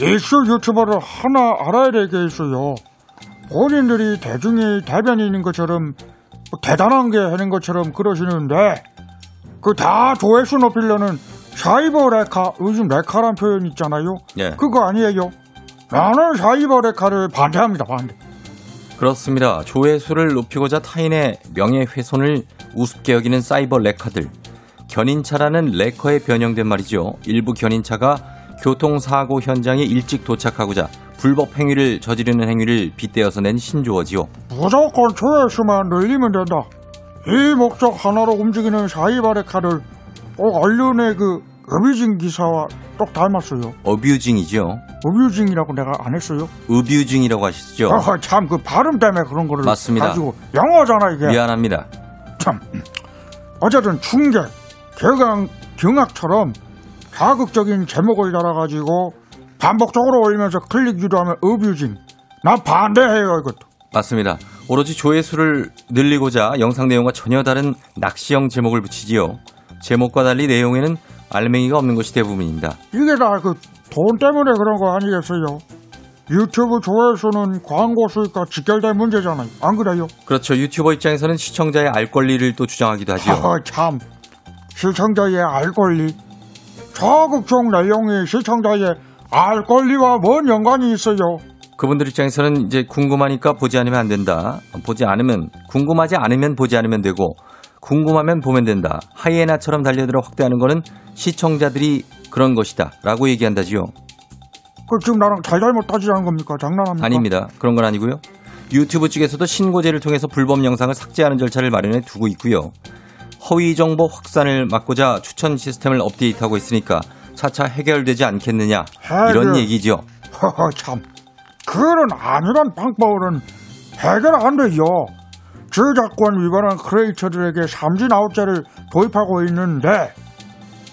이슈 유튜버를 하나 알아야 있어요. 본인들이 대중의 대변인인 것처럼 뭐 대단한 게 하는 것처럼 그러시는데 그 다 조회수 높이려는 사이버 레카 요즘 레카란 표현 있잖아요. 예. 그거 아니에요. 나는 사이버 레카를 반대합니다. 반대. 그렇습니다. 조회수를 높이고자 타인의 명예훼손을 우습게 여기는 사이버 레카들. 견인차라는 레커에 변형된 말이죠. 일부 견인차가 교통사고 현장에 일찍 도착하고자 불법 행위를 저지르는 행위를 빗대어서 낸 신조어지요. 무조건 조회수만 늘리면 된다. 이 목적 하나로 움직이는 사이버 레카를 꼭 언론의 그 어뷰징 기사와 똑 닮았어요. 어뷰징이죠. 어뷰징이라고 내가 안 했어요? 어뷰징이라고 하시죠. 아, 참, 그 발음 때문에 그런 거를. 맞습니다. 가지고. 영어잖아, 이게. 미안합니다. 참. 어쨌든 충격, 경악, 경악처럼 자극적인 제목을 달아가지고 반복적으로 올리면서 클릭 유도하면 어뷰징. 나 반대해요, 이것도. 맞습니다. 오로지 조회수를 늘리고자 영상 내용과 전혀 다른 낚시형 제목을 붙이지요. 제목과 달리 내용에는 알맹이가 없는 것이 대부분입니다. 이게 다 그 돈 때문에 그런 거 아니겠어요? 유튜브 조회수는 광고 수익과 직결된 문제잖아요. 안 그래요? 그렇죠. 유튜버 입장에서는 시청자의 알 권리를 또 주장하기도 하지요. 아, 참. 시청자의 알 권리. 자극적 내용이 시청자의 알 권리와 뭔 연관이 있어요? 그분들 입장에서는 이제 궁금하니까 보지 않으면 안 된다. 보지 않으면 궁금하지 않으면 보지 않으면 되고 궁금하면 보면 된다. 하이에나처럼 달려들어 확대하는 거는 시청자들이 그런 것이다 라고 얘기한다지요. 그 지금 나랑 잘잘못 따지자는 겁니까? 장난합니까? 아닙니다. 그런 건 아니고요. 유튜브 측에서도 신고제를 통해서 불법 영상을 삭제하는 절차를 마련해 두고 있고요. 허위 정보 확산을 막고자 추천 시스템을 업데이트하고 있으니까 차차 해결되지 않겠느냐 이런 해결. 얘기죠. 허허 *laughs* 참. 그런 아니란 방법으로는 해결 안 돼요. 저작권 위반한 크리에이터들에게 삼진 아웃제를 도입하고 있는데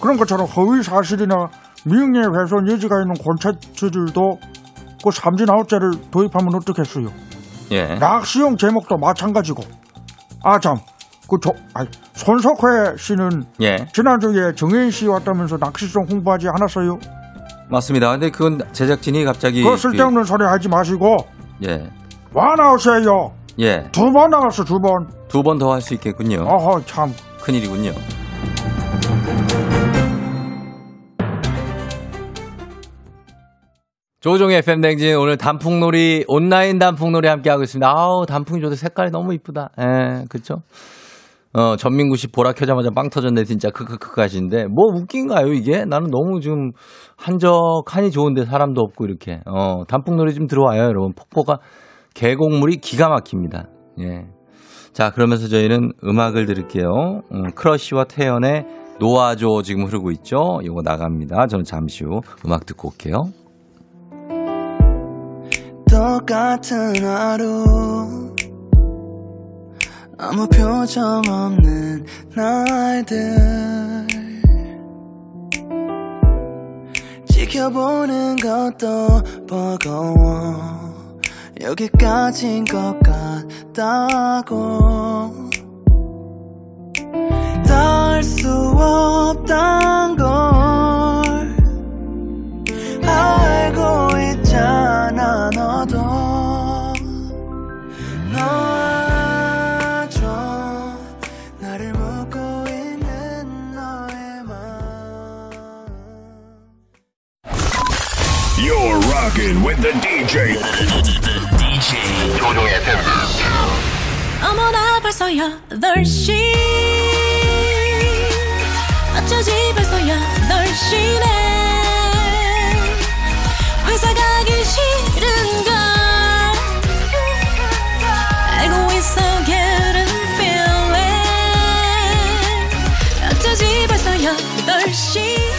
그런 것처럼 허위 사실이나 명예훼손 여지가 있는 콘텐츠들도 그 삼진 아웃제를 도입하면 어떻겠어요? 예. 낚시용 제목도 마찬가지고. 아 참. 그 조, 아니, 손석회 씨는 예. 지난주에 정혜인 씨 왔다면서 낚시송 홍보하지 않았어요? 맞습니다. 근데 그건 제작진이 갑자기 그 쓸데없는 소리 하지 마시고 예. 와 나오세요. 예. 두 번 나갔어 두 번. 두 번 더 할 수 있겠군요. 어허 참. 큰일이군요. 조종의 FM 댕진 오늘 단풍놀이 온라인 단풍놀이 함께 하고 있습니다. 아우 단풍이 저도 색깔이 너무 이쁘다. 예, 그렇죠? 어 전민구 씨 보라 켜자마자 빵 터졌네 진짜 크크크 하시는데 뭐 웃긴가요 이게? 나는 너무 좀 한적하니 좋은데 사람도 없고 이렇게 어 단풍놀이 좀 들어와요 여러분 폭포가 계곡물이 기가 막힙니다. 예. 자 그러면서 저희는 음악을 들을게요. 음, 크러쉬와 태연의 노아조 지금 흐르고 있죠. 이거 나갑니다. 저는 잠시 후 음악 듣고 올게요. 똑같은 하루 아무 표정 없는 날들 지켜보는 것도 버거워 여기까지인 것 같다고. 닿을 수 없단 걸 알고 있잖아 너도. 놔줘. 나를 묻고 있는 너의 Rockin' with the DJ. 조종의 팬. 어머나 벌써 8시 어쩌지 벌써 8시네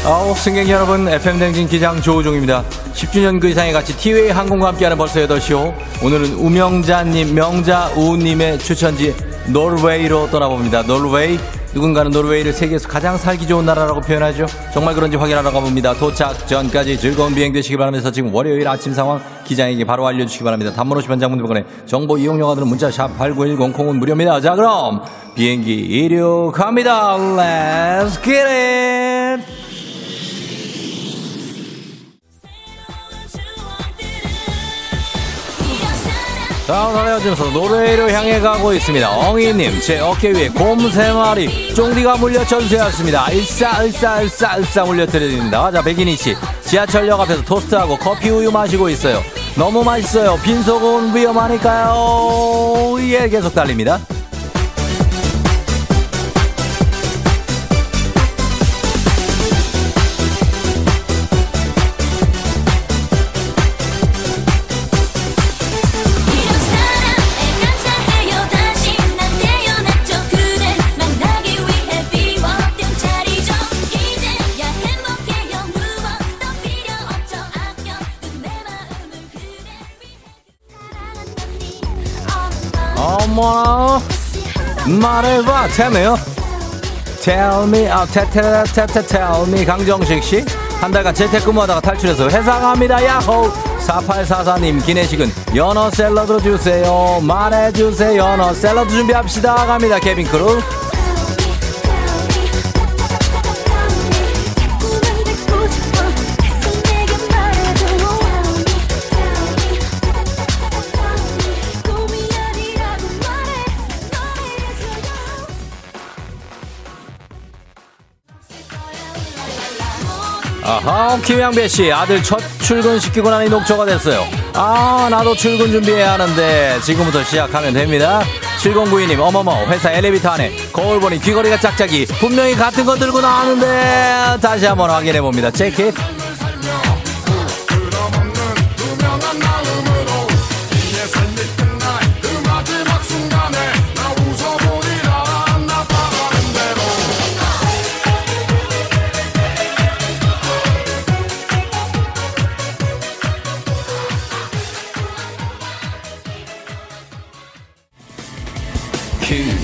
아우 승객 여러분 FM 댕진 기장 조우종입니다. 10주년 그 이상의 같이 티웨이 항공과 함께하는 벌써 8시호 오늘은 우명자님 명자우님의 추천지 노르웨이로 떠나봅니다. 노르웨이 누군가는 노르웨이를 세계에서 가장 살기 좋은 나라라고 표현하죠. 정말 그런지 확인하러 가봅니다. 도착 전까지 즐거운 비행 되시기 바라면서 지금 월요일 아침 상황 기장에게 바로 알려주시기 바랍니다. 단문 50원 장문대번에 정보 이용료가들은 문자 샵 8910 콩은 무료입니다. 자 그럼 비행기 이륙합니다. Let's get it 헤어지면서 노래로 향해 가고 있습니다. 엉이님, 제 어깨 위에 곰 세 마리, 쫑디가 물려쳐주세요였습니다. 일사, 일사, 일사, 일사 물려드립니다. 자, 백인희 씨, 지하철역 앞에서 토스트하고 커피 우유 마시고 있어요. 너무 맛있어요. 빈속은 위험하니까요. 예, 계속 달립니다. 말해봐, tell me요. Tell me, 아, 테테라, 테테, tell me. 강정식 씨. 한 달간 재택근무하다가 탈출해서 회사 갑니다. 야호! 4844님, 기내식은 연어 샐러드 주세요. 말해주세요. 연어 샐러드 준비합시다. 갑니다. cabin crew. 아하, 김양배 씨, 아들 첫 출근 시키고 나니 녹초가 됐어요. 아, 나도 출근 준비해야 하는데, 지금부터 시작하면 됩니다. 7092님, 어머머, 회사 엘리베이터 안에 거울 보니 귀걸이가 짝짝이. 분명히 같은 거 들고 나왔는데, 다시 한번 확인해 봅니다. 체크.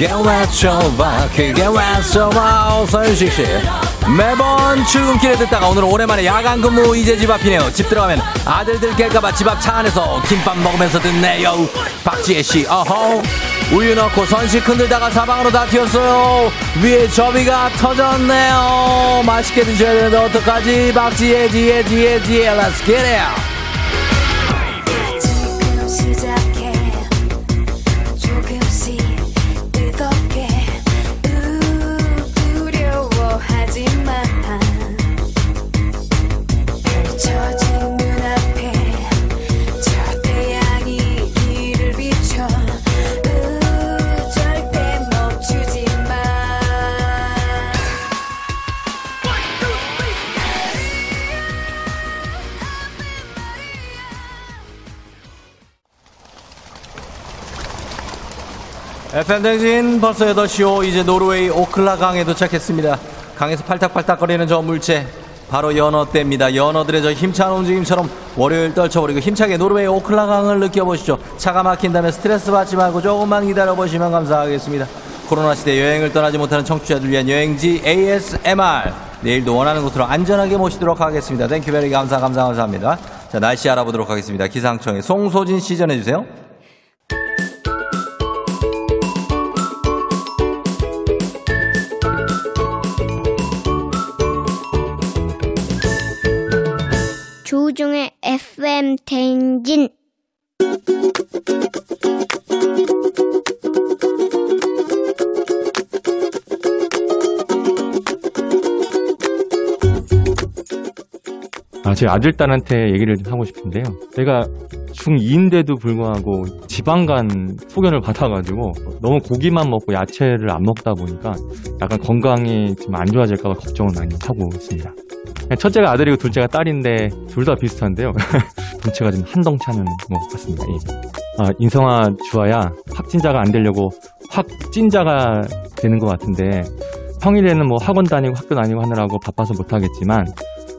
그게 왜 좋아, 그게 왜 좋아, 서윤식 씨. 매번 출근길에 듣다가 오늘 오랜만에 야간 근무 이제 집 앞이네요. 집 들어가면 아들들 깰까봐 집 앞 차 안에서 김밥 먹으면서 듣네요. 박지혜 씨, 어허. 우유 넣고 선식 흔들다가 사방으로 다 튀었어요. 위에 접이가 터졌네요. 맛있게 드셔야 되는데 어떡하지? 박지혜, 지혜, 지혜, 지혜, let's get it. FM댕진 벌써 8시오 이제 노르웨이 오클라 강에 도착했습니다. 강에서 팔딱팔딱거리는 저 물체 바로 연어떼입니다. 연어들의 저 힘찬 움직임처럼 월요일 떨쳐버리고 힘차게 노르웨이 오클라 강을 느껴보시죠. 차가 막힌다면 스트레스 받지 말고 조금만 기다려보시면 감사하겠습니다. 코로나 시대 여행을 떠나지 못하는 청취자들 위한 여행지 ASMR 내일도 원하는 곳으로 안전하게 모시도록 하겠습니다. Thank you very 감사 감사 감사합니다. 자 날씨 알아보도록 하겠습니다. 기상청의 송소진 씨 전해주세요. 조종의 FM 대행진 아, 제 아들 딸한테 얘기를 좀 하고 싶은데요. 제가 중2인데도 불구하고 지방간 소견을 받아가지고 너무 고기만 먹고 야채를 안 먹다 보니까 약간 건강이 좀 안 좋아질까봐 걱정을 많이 하고 있습니다. 첫째가 아들이고 둘째가 딸인데 둘 다 비슷한데요. *laughs* 덩치가 좀 한덩치 하는 것 같습니다. 예. 아, 인성아, 주아야, 확진자가 안 되려고 확진자가 되는 것 같은데 평일에는 뭐 학원 다니고 학교 다니고 하느라고 바빠서 못하겠지만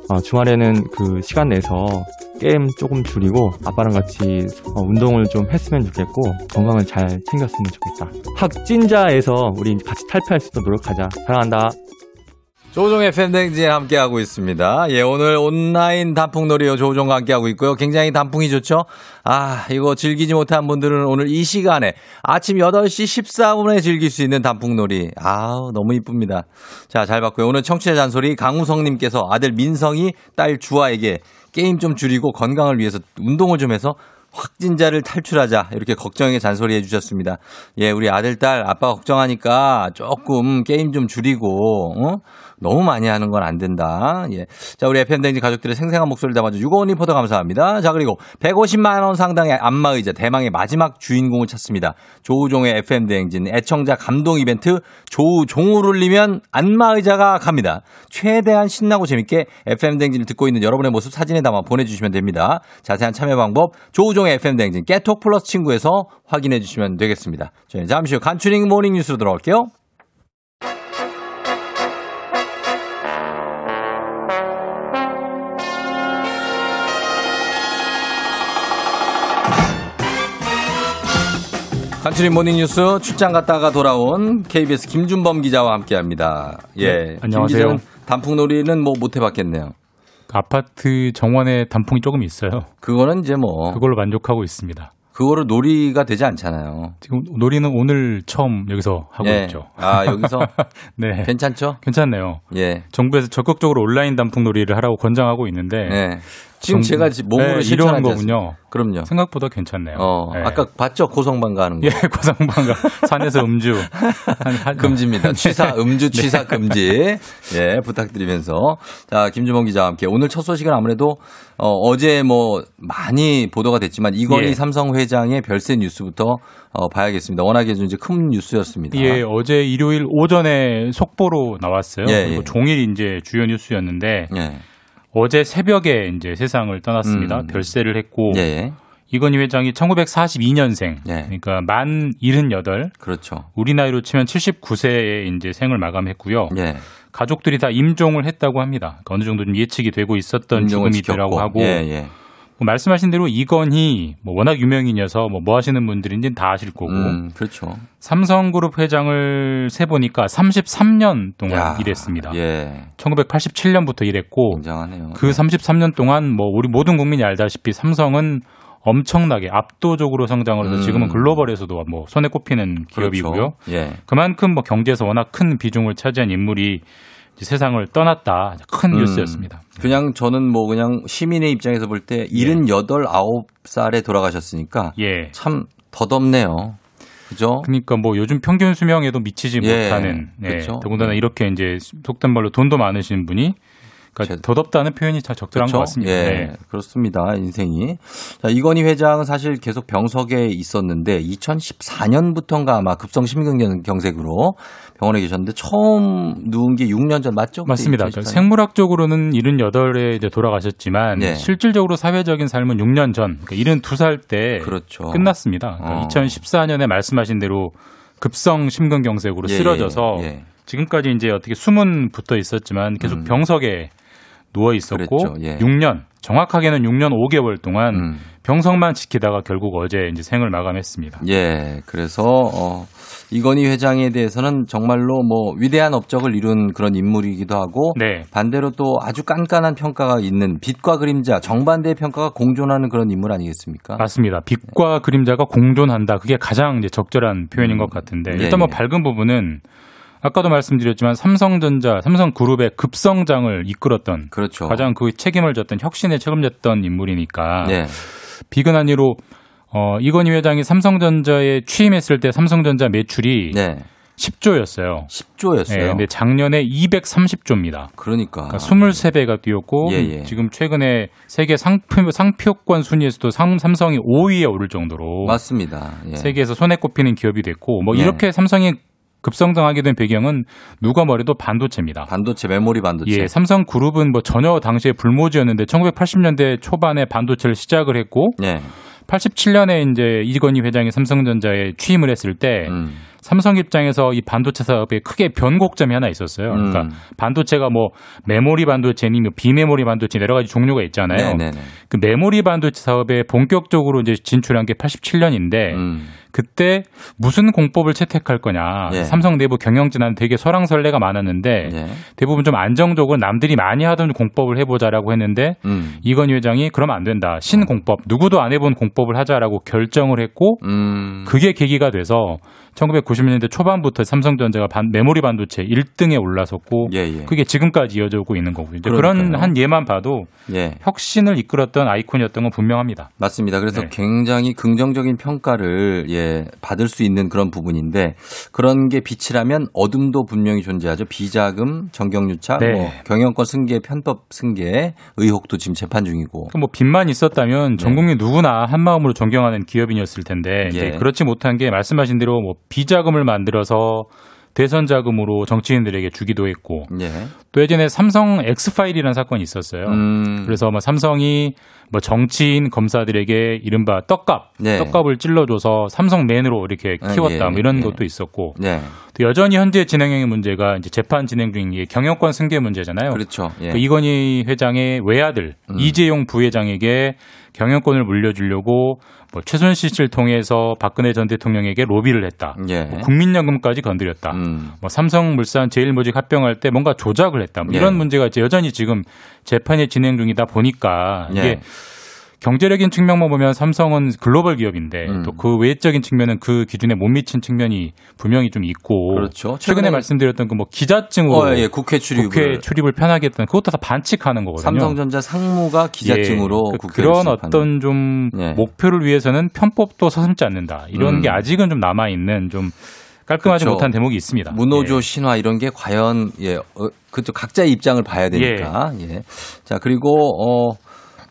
어, 주말에는 그 시간 내서 게임 조금 줄이고 아빠랑 같이 어, 운동을 좀 했으면 좋겠고 건강을 잘 챙겼으면 좋겠다. 확진자에서 우리 같이 탈피할 수 있도록 노력하자. 사랑한다. 조종의 팬댕진 함께하고 있습니다. 예, 오늘 온라인 단풍놀이요. 조종과 함께하고 있고요. 굉장히 단풍이 좋죠? 아, 이거 즐기지 못한 분들은 오늘 이 시간에 아침 8시 14분에 즐길 수 있는 단풍놀이. 아우, 너무 이쁩니다. 자, 잘 봤고요. 오늘 청취자 잔소리 강우성님께서 아들 민성이 딸 주아에게 게임 좀 줄이고 건강을 위해서 운동을 좀 해서 확진자를 탈출하자 이렇게 걱정의 잔소리 해주셨습니다. 예, 우리 아들 딸 아빠 걱정하니까 조금 게임 좀 줄이고 어? 너무 많이 하는 건 안 된다. 예, 자 우리 FM 댕지 가족들의 생생한 목소리를 담아준 유고원 리포터 감사합니다. 자 그리고 150만 원 상당의 안마의자 대망의 마지막 주인공을 찾습니다. 조우종의 FM 댕진 애청자 감동 이벤트 조우종을 울리면 안마의자가 갑니다. 최대한 신나고 재밌게 FM 댕진을 듣고 있는 여러분의 모습 사진에 담아 보내주시면 됩니다. 자세한 참여 방법 조우종의 FM 댕진 깨톡 플러스 친구에서 확인해 주시면 되겠습니다. 저희 잠시 후 간추린 모닝 뉴스로 돌아올게요. 간추린 모닝뉴스 출장 갔다가 돌아온 KBS 김준범 기자와 함께합니다. 예, 네, 안녕하세요. 단풍놀이는 뭐 못 해봤겠네요. 아파트 정원에 단풍이 조금 있어요. 그거는 이제 뭐 그걸로 만족하고 있습니다. 그거를 놀이가 되지 않잖아요. 지금 놀이는 오늘 처음 여기서 하고 예. 있죠. 아 여기서 *laughs* 네. 괜찮죠? 괜찮네요. 예. 정부에서 적극적으로 온라인 단풍 놀이를 하라고 권장하고 있는데 네. 지금 정- 제가 지- 몸으로 네, 않습니까? 거군요. 그럼요. 생각보다 괜찮네요. 어, 네. 아까 봤죠? 고성방 가는 거. 예, *laughs* 고성방 가 산에서 음주 한- *laughs* 한- 금지입니다. 취사, 음주 취사 금지. *laughs* 예, 부탁드리면서. 자, 김주범 기자와 함께. 오늘 첫 소식은 아무래도, 어, 제 뭐 많이 보도가 됐지만 이건희 예. 삼성 회장의 별세 뉴스부터 어, 봐야겠습니다. 워낙에 좀 이제 큰 뉴스였습니다. 예, 어제 일요일 오전에 속보로 나왔어요. 예, 그리고 예. 종일 이제 주요 뉴스였는데 예. 어제 새벽에 이제 세상을 떠났습니다. 음. 별세를 했고 예. 이건희 회장이 1942년생, 그러니까 만 78. 그렇죠. 우리 나이로 치면 79세에 이제 생을 마감했고요. 예. 가족들이 다 임종을 했다고 합니다. 그러니까 어느 정도 좀 예측이 되고 있었던 죽음이더라고. 하고 예, 예. 뭐 말씀하신 대로 이건희 뭐 워낙 유명인이어서 뭐, 뭐 하시는 분들인지는 다 아실 거고 음, 그렇죠. 삼성그룹 회장을 세 보니까 33년 동안 야, 일했습니다. 예. 1987년부터 일했고 굉장하네요. 그 33년 동안 뭐 우리 모든 국민이 알다시피 삼성은 엄청나게 압도적으로 성장을 해서 음. 지금은 글로벌에서도 뭐 손에 꼽히는 기업이고요. 그렇죠. 예. 그만큼 뭐 경제에서 워낙 큰 비중을 차지한 인물이 세상을 떠났다. 큰 음. 뉴스였습니다. 그냥 저는 뭐 그냥 시민의 입장에서 볼 때 78, 9살에 돌아가셨으니까 예. 참 덧없네요. 그죠? 그러니까 뭐 요즘 평균 수명에도 미치지 예, 못하는 예, 그렇죠. 더군다나 이렇게 이제 속된 말로 돈도 많으신 분이 그러니까 덧없다는 표현이 참 적절한 그렇죠? 것 같습니다. 예, 네. 그렇습니다. 인생이. 자, 이건희 회장은 사실 계속 병석에 있었는데 2014년부터인가 아마 급성 심근경색으로 병원에 계셨는데 처음 누운 게 6년 전 맞죠? 맞습니다. 2014년? 그러니까 생물학적으로는 78에 이제 돌아가셨지만 네. 실질적으로 사회적인 삶은 6년 전, 그러니까 72살 때 그렇죠. 끝났습니다. 그러니까 어. 2014년에 말씀하신 대로 급성 심근경색으로 예, 쓰러져서 예, 예. 지금까지 이제 어떻게 숨은 붙어 있었지만 계속 음. 병석에 누워 있었고. 예. 음. 6년 정확하게는 6년 5개월 동안 병석만 지키다가 결국 어제 이제 생을 마감했습니다. 예, 그래서 어, 이건희 회장에 대해서는 정말로 뭐 위대한 업적을 이룬 그런 인물이기도 하고 네. 반대로 또 아주 깐깐한 평가가 있는 빛과 그림자 정반대의 평가가 공존하는 그런 인물 아니겠습니까? 맞습니다. 빛과 그림자가 공존한다. 그게 가장 이제 적절한 표현인 것 같은데 예, 일단 뭐 예. 밝은 부분은 아까도 말씀드렸지만 삼성전자, 삼성그룹의 급성장을 이끌었던 그렇죠. 가장 그 책임을 졌던 혁신에 책임졌던 인물이니까 예. 비근한 이로 어, 이건희 회장이 삼성전자에 취임했을 때 삼성전자 매출이 네. 10조였어요. 10조였어요. 네, 근데 작년에 230조입니다. 그러니까. 23배가 뛰었고 예, 예. 지금 최근에 세계 상표, 상표권 순위에서도 상, 삼성이 5위에 오를 정도로 맞습니다. 예. 세계에서 손에 꼽히는 기업이 됐고 뭐 네. 이렇게 삼성이 급성장하게 된 배경은 누가 뭐래도 반도체입니다. 반도체 메모리 반도체. 예, 삼성 그룹은 뭐 전혀 당시에 불모지였는데 1980년대 초반에 반도체를 시작을 했고 네. 87년에 이제 이건희 회장이 삼성전자에 취임을 했을 때 음. 삼성 입장에서 이 반도체 사업에 크게 변곡점이 하나 있었어요. 그러니까 음. 반도체가 뭐 메모리 반도체니 뭐 비메모리 반도체 여러 가지 종류가 있잖아요. 네네네. 그 메모리 반도체 사업에 본격적으로 이제 진출한 게 87년인데 음. 그때 무슨 공법을 채택할 거냐. 예. 삼성 내부 경영진한테 되게 설왕설래가 많았는데 예. 대부분 좀 안정적으로 남들이 많이 하던 공법을 해보자라고 했는데 음. 이건희 회장이 그러면 안 된다. 신공법 누구도 안 해본 공법을 하자라고 결정을 했고 음. 그게 계기가 돼서 1990년대 초반부터 삼성전자가 반, 메모리 반도체 1등에 올라섰고 예, 예. 그게 지금까지 이어져 오고 있는 거고요. 이제 그러니까요. 그런 한 예만 봐도 예. 혁신을 이끌었던 아이콘이었던 건 분명합니다. 맞습니다. 그래서 네. 굉장히 긍정적인 평가를 예, 받을 수 있는 그런 부분인데 그런 게 빛이라면 어둠도 분명히 존재하죠. 비자금, 정경유착, 네. 뭐 경영권 승계, 편법 승계 의혹도 지금 재판 중이고. 뭐 빚만 있었다면 전 국민 누구나 한 마음으로 존경하는 기업인이었을 텐데 예. 그렇지 못한 게 말씀하신 대로 뭐 비자금을 만들어서 대선 자금으로 정치인들에게 주기도 했고 예. 또 예전에 삼성 엑스파일이라는 사건이 있었어요. 음. 그래서 뭐 삼성이 뭐 정치인 검사들에게 이른바 떡값, 네. 떡값을 찔러줘서 삼성맨으로 이렇게 아, 키웠다 예, 뭐 이런 예. 것도 있었고 네. 또 여전히 현재 진행형의 문제가 이제 재판 진행 중인 게 경영권 승계 문제잖아요. 그렇죠. 예. 그 이건희 회장의 외아들 음. 이재용 부회장에게 경영권을 물려주려고 뭐 최순실 씨를 통해서 박근혜 전 대통령에게 로비를 했다. 예. 뭐 국민연금까지 건드렸다. 음. 뭐 삼성물산 제일모직 합병할 때 뭔가 조작을 했다. 뭐 예. 이런 문제가 이제 여전히 지금 재판이 진행 중이다 보니까 이게 예. 경제적인 측면만 보면 삼성은 글로벌 기업인데 음. 또그 외적인 측면은 그 기준에 못 미친 측면이 분명히 좀 있고 그렇죠. 최근에 최근에- 말씀드렸던 그 뭐 기자증으로 어, 예, 국회 출입을 국회 출입을 편하게 했던 그것도 다 반칙하는 거거든요. 삼성전자 상무가 기자증으로 예, 그- 그런. 어떤 좀 예. 목표를 위해서는 편법도 서슴지 않는다. 이런 음. 게 아직은 좀 남아 있는 좀 깔끔하지 그렇죠. 못한 대목이 있습니다. 문호조 신화 이런 게 과연 예, 어, 그쪽 각자의 입장을 봐야 되니까. 예. 자, 그리고 어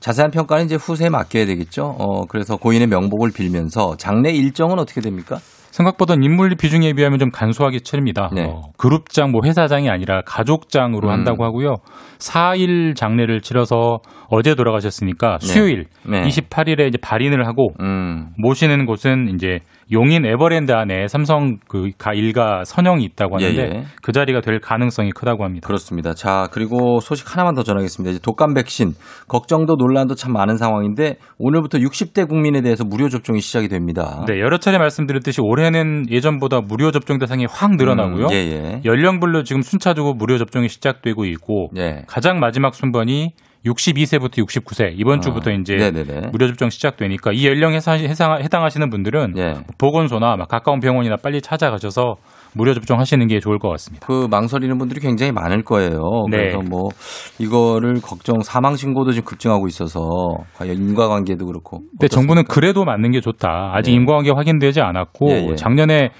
자세한 평가는 이제 후세에 맡겨야 되겠죠. 어 그래서 고인의 명복을 빌면서 장례 일정은 어떻게 됩니까? 생각보다 인물 비중에 비하면 좀 간소하게 치릅니다. 네. 어, 그룹장, 뭐 회사장이 아니라 가족장으로 음. 한다고 하고요. 4일 장례를 치러서 어제 돌아가셨으니까 네. 수요일 네. 28일에 이제 발인을 하고 음. 모시는 곳은 이제 용인 에버랜드 안에 삼성 그가 일가 선영이 있다고 하는데 예, 예. 그 자리가 될 가능성이 크다고 합니다. 그렇습니다. 자, 그리고 소식 하나만 더 전하겠습니다. 이제 독감 백신 걱정도 논란도 참 많은 상황인데 오늘부터 60대 국민에 대해서 무료 접종이 시작이 됩니다. 네, 여러 차례 말씀드렸듯이 올해는 예전보다 무료 접종 대상이 확 늘어나고요. 음, 예, 예. 연령별로 지금 순차적으로 무료 접종이 시작되고 있고 예. 가장 마지막 순번이 62세부터 69세 이번 아, 주부터 이제 네네네. 무료 접종 시작되니까 이 연령에 사- 해상- 해당 하시는 분들은 예. 보건소나 막 가까운 병원이나 빨리 찾아가셔서 무료 접종하시는 게 좋을 것 같습니다. 그 망설이는 분들이 굉장히 많을 거예요. 네. 그래서 뭐 이거를 걱정 사망 신고도 지금 급증하고 있어서 과연 인과관계도 그렇고. 근데 정부는 그래도 맞는 게 좋다. 아직 네. 인과관계 확인되지 않았고 예, 예. 작년에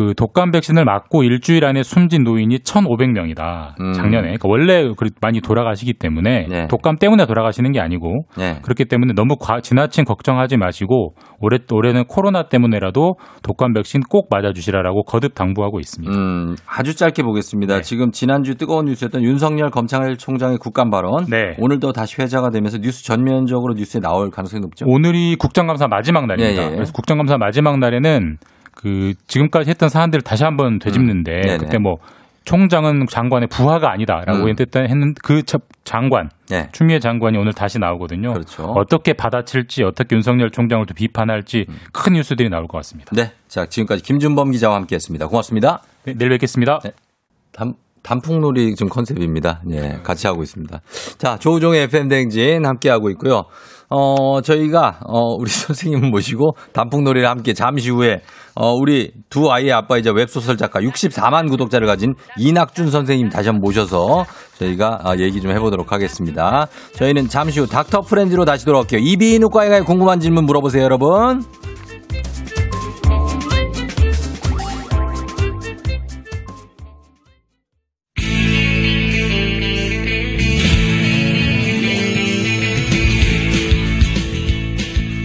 그 독감 백신을 맞고 일주일 안에 숨진 노인이 1,500명이다. 음. 작년에. 그러니까 원래 그- 많이 돌아가시기 때문에 네. 독감 때문에 돌아가시는 게 아니고 네. 그렇기 때문에 너무 과- 지나친 걱정하지 마시고 올해 올해는 코로나 때문에라도 독감 백신 꼭 맞아 주시라라고 거듭 당부하고 있습니다. 음, 아주 짧게 보겠습니다. 네. 지금 지난주 뜨거운 뉴스였던 윤석열 검찰총장의 국감 발언. 네. 오늘도 다시 회자가 되면서 뉴스 전면적으로 뉴스에 나올 가능성이 높죠. 오늘이 국정감사 마지막 날입니다. 예, 예. 그래서 국정감사 마지막 날에는 그 지금까지 했던 사안들을 다시 한번 되짚는데 음. 그때 뭐 총장은 장관의 부하가 아니다라고 음. 했던 그 저- 장관 네. 추미애 장관이 오늘 다시 나오거든요. 그렇죠. 어떻게 받아칠지 어떻게 윤석열 총장을 또 비판할지 음. 큰 뉴스들이 나올 것 같습니다. 네. 자, 지금까지 김준범 기자와 함께 했습니다. 고맙습니다. 네, 내일 뵙겠습니다. 단, 단풍놀이 좀 컨셉입니다. 예, 같이 하고 있습니다. 자, 조우종의 FM대행진 함께하고 있고요. 어, 저희가, 어, 우리 *laughs* 선생님 모시고 단풍놀이를 함께 잠시 후에, 어, 우리 두 아이의 아빠이자 웹소설 작가 64만 구독자를 가진 이낙준 선생님 다시 한번 모셔서 저희가 어, 얘기 좀 해보도록 하겠습니다. 저희는 잠시 후 닥터 프렌즈로 다시 돌아올게요. 이비인후과에 궁금한 질문 물어보세요, 여러분.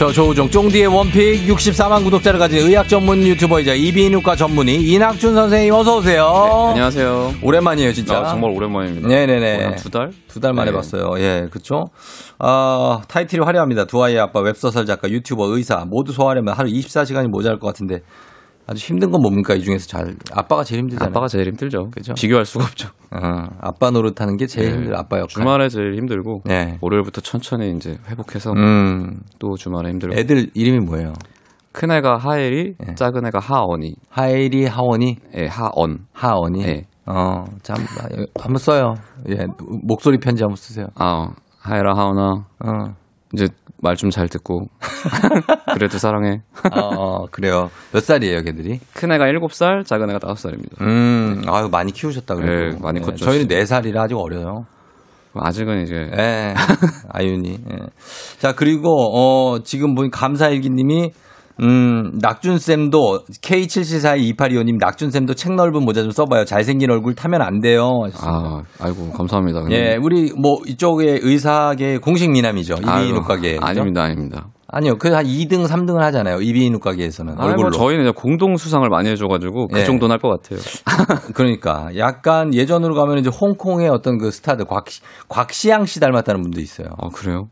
저 조우종 쫑디의 원픽 64만 구독자를 가진 의학 전문 유튜버이자 이비인후과 전문의 이낙준 선생님 어서 오세요. 안녕하세요. 오랜만이에요, 진짜. 아, 정말 오랜만입니다. 네네네. 한두 달? 두 달 만에 네. 봤어요. 예, 그쵸? 아, 타이틀이 화려합니다. 두 아이의 아빠, 웹소설 작가, 유튜버, 의사 모두 소화하려면 하루 24시간이 모자랄 것 같은데 아주 힘든 건 뭡니까? 이 중에서 잘 아빠가 제일 힘들잖아요. 아빠가 제일 힘들죠. 그죠? 비교할 수가 없죠. 어, 아빠 노릇하는 게 제일 네. 힘들 아빠 역할. 주말에 제일 힘들고 네. 월요일부터 천천히 이제 회복해서 음. 또 주말에 힘들고 애들 이름이 뭐예요? 큰 애가 하엘이, 네. 작은 애가 하언이. 하엘이 하원이? 예, 하언. 하원이? 네. 어, 참, 아, 한번 써요. 예, 목소리 편지 한번 쓰세요. 아, 하엘아 하언아. 어. 이제 말 좀 잘 듣고. *laughs* 그래도 사랑해. 어, 어, 그래요. 몇 살이에요, 걔들이? 큰 애가 7살, 작은 애가 5살입니다. 음, 아유, 많이 키우셨다, 그래도. 네, 많이 컸죠. 저희는 4살이라 아직 어려요. 아직은 이제 예. 아윤이. 예. 자, 그리고, 어, 지금 보니 감사일기 님이, 음, 낙준쌤도, K77422825님, 낙준쌤도 책 넓은 모자 좀 써봐요. 잘생긴 얼굴 타면 안 돼요. 아, 아이고 감사합니다. 예, 우리, 뭐, 이쪽에 의사계 공식 미남이죠. 이비인후과계. 아닙니다, 아닙니다. 아니요. 그 한 2등, 3등을 하잖아요. 이비인후과계에서는. 아니, 뭐 얼굴로. 저희는 이제 공동 수상을 많이 해줘가지고 그 예. 정도는 할 것 같아요. *laughs* 그러니까 약간 예전으로 가면 이제 홍콩의 어떤 그 스타들 곽 곽시양 씨 닮았다는 분도 있어요. 아 그래요?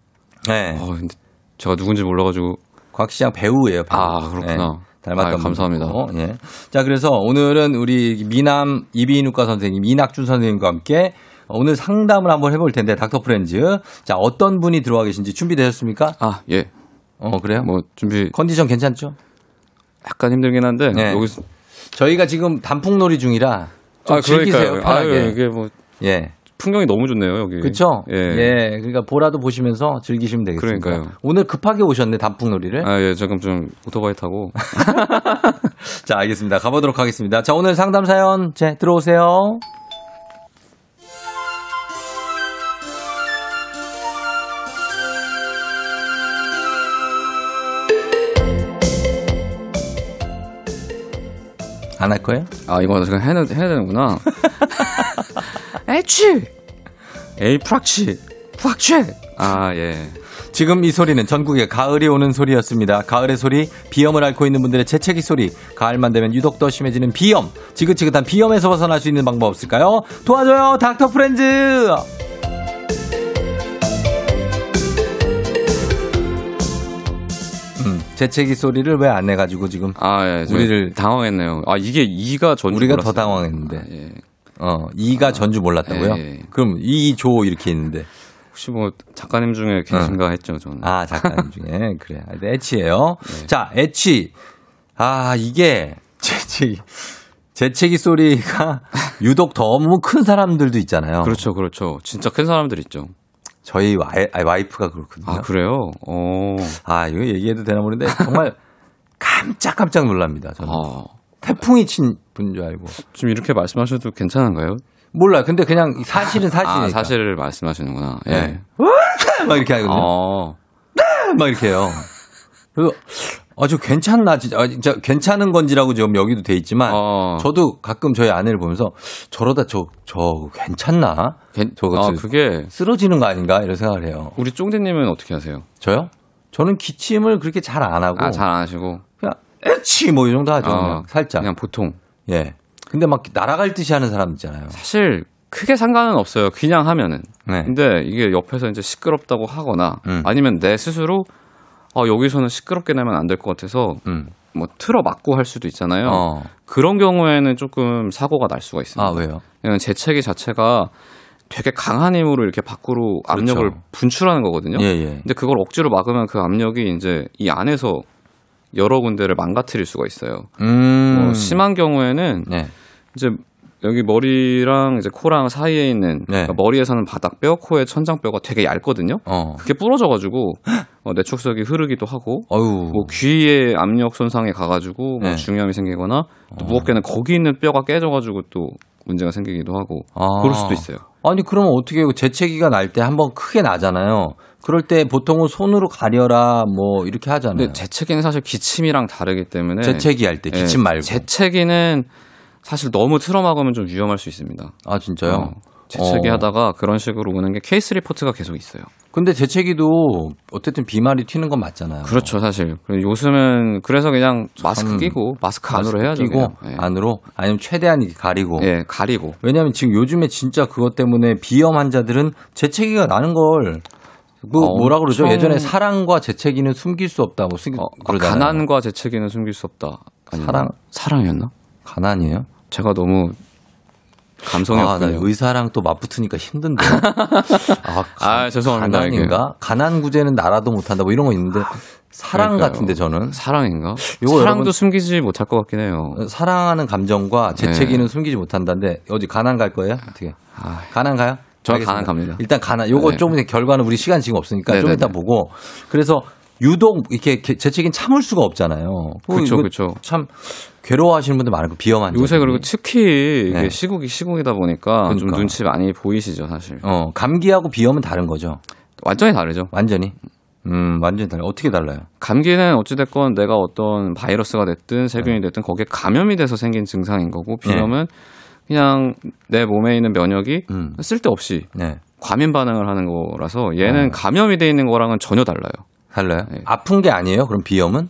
네. 아 근데 제가 누군지 몰라가지고. 곽시양 배우예요. 배우. 아 그렇구나. 네, 닮았던 아유, 감사합니다. 분이고. 예. 자 그래서 오늘은 우리 미남 이비인후과 선생님 이낙준 선생님과 함께 오늘 상담을 한번 해볼 텐데 닥터 프렌즈 자 어떤 분이 들어와 계신지 준비되셨습니까? 아 예. 어 그래요? 뭐 준비 컨디션 괜찮죠? 약간 힘들긴 한데 네. 여기서 저희가 지금 단풍놀이 중이라 좀 아 즐기세요 그러니까요. 편하게. 아유, 이게 뭐 예. 풍경이 너무 좋네요 여기. 그렇죠? 예. 예. 그러니까 보라도 보시면서 즐기시면 되겠습니다. 그러니까요. 오늘 급하게 오셨네 단풍놀이를. 아 예, 지금 좀 오토바이 타고. *laughs* 자, 알겠습니다. 가보도록 하겠습니다. 자, 오늘 상담 사연 제 들어오세요. 안 할 거예요? 아 이거 지금 해야, 해야 되는구나. 에취. 에이 프락치. 프락치. 아 예. 지금 이 소리는 전국에 가을이 오는 소리였습니다. 가을의 소리, 비염을 앓고 있는 분들의 재채기 소리, 가을만 되면 유독 더 심해지는 비염, 지긋지긋한 비염에서 벗어날 수 있는 방법 없을까요? 도와줘요, 닥터 프렌즈! 음, 재채기 소리를 왜안 내가지고 지금 아 예. 저 우리를 당황했네요. 아 이게 이가 전주 우리가 몰랐어요. 더 당황했는데. 예. 어, 이가 전주 몰랐다고요? 예, 예. 그럼 이조 이렇게 있는데. 혹시 뭐 작가님 중에 계신가 했죠 저는. 아, 작가님 중에. *laughs* 그래. 애치예요 자, 애치. 아, 이게 재채기. 재채기 소리가 *laughs* 유독 너무 큰 사람들도 있잖아요. 그렇죠, 그렇죠. 진짜 큰 사람들 있죠. 저희 와이, 와이프가 그렇거든요. 아 그래요? 어. 아, 이거 얘기해도 되나 모르는데 정말 *laughs* 깜짝깜짝 놀랍니다. 저는. 아, 태풍이 친 분 줄 알고. 지금 이렇게 말씀하셔도 괜찮은가요? 몰라요. 근데 그냥 사실은 사실이니까. 아, 사실을 말씀하시는구나. 예. 네. *laughs* 막 이렇게 하거든요. 어. *laughs* 막 이렇게 해요. 그래서 아주 괜찮나 진짜, 아, 진짜 괜찮은 건지라고 지금 여기도 돼 있지만 어. 저도 가끔 저희 아내를 보면서 저러다 저저 괜찮나? 괜- 저거 아, 저- 그게 쓰러지는 거 아닌가 이런 생각을 해요. 우리 쫑대님은 어떻게 하세요? 저요? 저는 기침을 그렇게 잘 안 하고 아, 잘 안 하시고. 에치 뭐 이 정도 하죠. 어, 그냥 살짝. 그냥 보통. 예. 근데 막 날아갈 듯이 하는 사람 있잖아요. 사실 크게 상관은 없어요. 그냥 하면은. 네. 근데 이게 옆에서 이제 시끄럽다고 하거나 음. 아니면 내 스스로 어, 여기서는 시끄럽게 내면 안 될 것 같아서 음. 뭐 틀어 막고 할 수도 있잖아요. 어. 그런 경우에는 조금 사고가 날 수가 있습니다. 아 왜요? 왜냐면 재채기 자체가 되게 강한 힘으로 이렇게 밖으로 압력을 그렇죠. 분출하는 거거든요. 예, 예. 근데 그걸 억지로 막으면 그 압력이 이제 이 안에서 여러 군데를 망가뜨릴 수가 있어요. 음. 뭐 심한 경우에는 네. 이제 여기 머리랑 이제 코랑 사이에 있는 네. 그러니까 머리에서는 바닥뼈, 코의 천장뼈가 되게 얇거든요. 어. 그게 부러져가지고 어, 내축석이 흐르기도 하고 어유. 뭐 귀에 압력 손상이 가가지고 뭐 네. 중이염이 생기거나 또 무겁게는 거기 있는 뼈가 깨져가지고 또 문제가 생기기도 하고 아. 그럴 수도 있어요. 아니 그러면 어떻게? 재채기가 날 때 한번 크게 나잖아요. 그럴 때 보통은 손으로 가려라 뭐 이렇게 하잖아요. 근데 재채기는 사실 기침이랑 다르기 때문에 재채기 할 때 기침 예, 말고. 재채기는 사실 너무 틀어막으면 좀 위험할 수 있습니다. 아 진짜요? 어, 재채기 어. 하다가 그런 식으로 오는 게 케이스 리포트가 계속 있어요. 근데 재채기도 어쨌든 비말이 튀는 건 맞잖아요. 그렇죠, 사실. 요즘은 그래서 그냥 마스크 끼고 마스크 안으로 해야죠. 끼고. 예. 안으로 아니면 최대한 가리고. 예, 가리고. 왜냐하면 지금 요즘에 진짜 그것 때문에 비염 환자들은 재채기가 나는 걸. 그 어, 뭐라 그러죠? 엄청- 예전에 사랑과 재채기는 숨길 수 없다. 뭐 숨, 어, 그러잖아요. 가난과 재채기는 숨길 수 없다. 아니, 사랑 사랑이었나? 가난이에요? 제가 너무 감성이 아, 나. 의사랑 또 맞붙으니까 힘든데. *laughs* 아, 아, 죄송합니다. 가난인가? 가난 구제는 나라도 못한다. 뭐 이런 거 있는데 사랑 그러니까요. 같은데 저는 사랑인가? 사랑도 여러분- 숨기지 못할 것 같긴 해요. 사랑하는 감정과 재채기는 네. 숨기지 못한다는데 어디 가난 갈 거예요? 어떻게? 가난 가요? 저는. 가난 갑니다. 일단 가난. 요거 네. 좀 결과는 우리 시간 지금 없으니까 좀 네네네. 이따 보고. 그래서 유독 이렇게 개- 재채기는 참을 수가 없잖아요. 이거 그쵸. 참 괴로워하시는 분들 많고 비염한. 요새 그리고 특히 네. 시국이 시국이다 보니까 좀 그러니까. 눈치 많이 보이시죠, 사실. 어 감기하고 비염은 다른 거죠. 완전히 다르죠. 완전히. 음 완전히 달라. 요 어떻게 달라요? 감기는 어찌됐건 내가 어떤 바이러스가 됐든 세균이 됐든 거기에 감염이 돼서 생긴 증상인 거고 비염은 그냥 내 몸에 있는 면역이 음. 쓸데없이 네. 과민 반응을 하는 거라서 얘는 어. 감염이 돼 있는 거랑은 전혀 달라요. 달라요? 네. 아픈 게 아니에요? 그럼 비염은?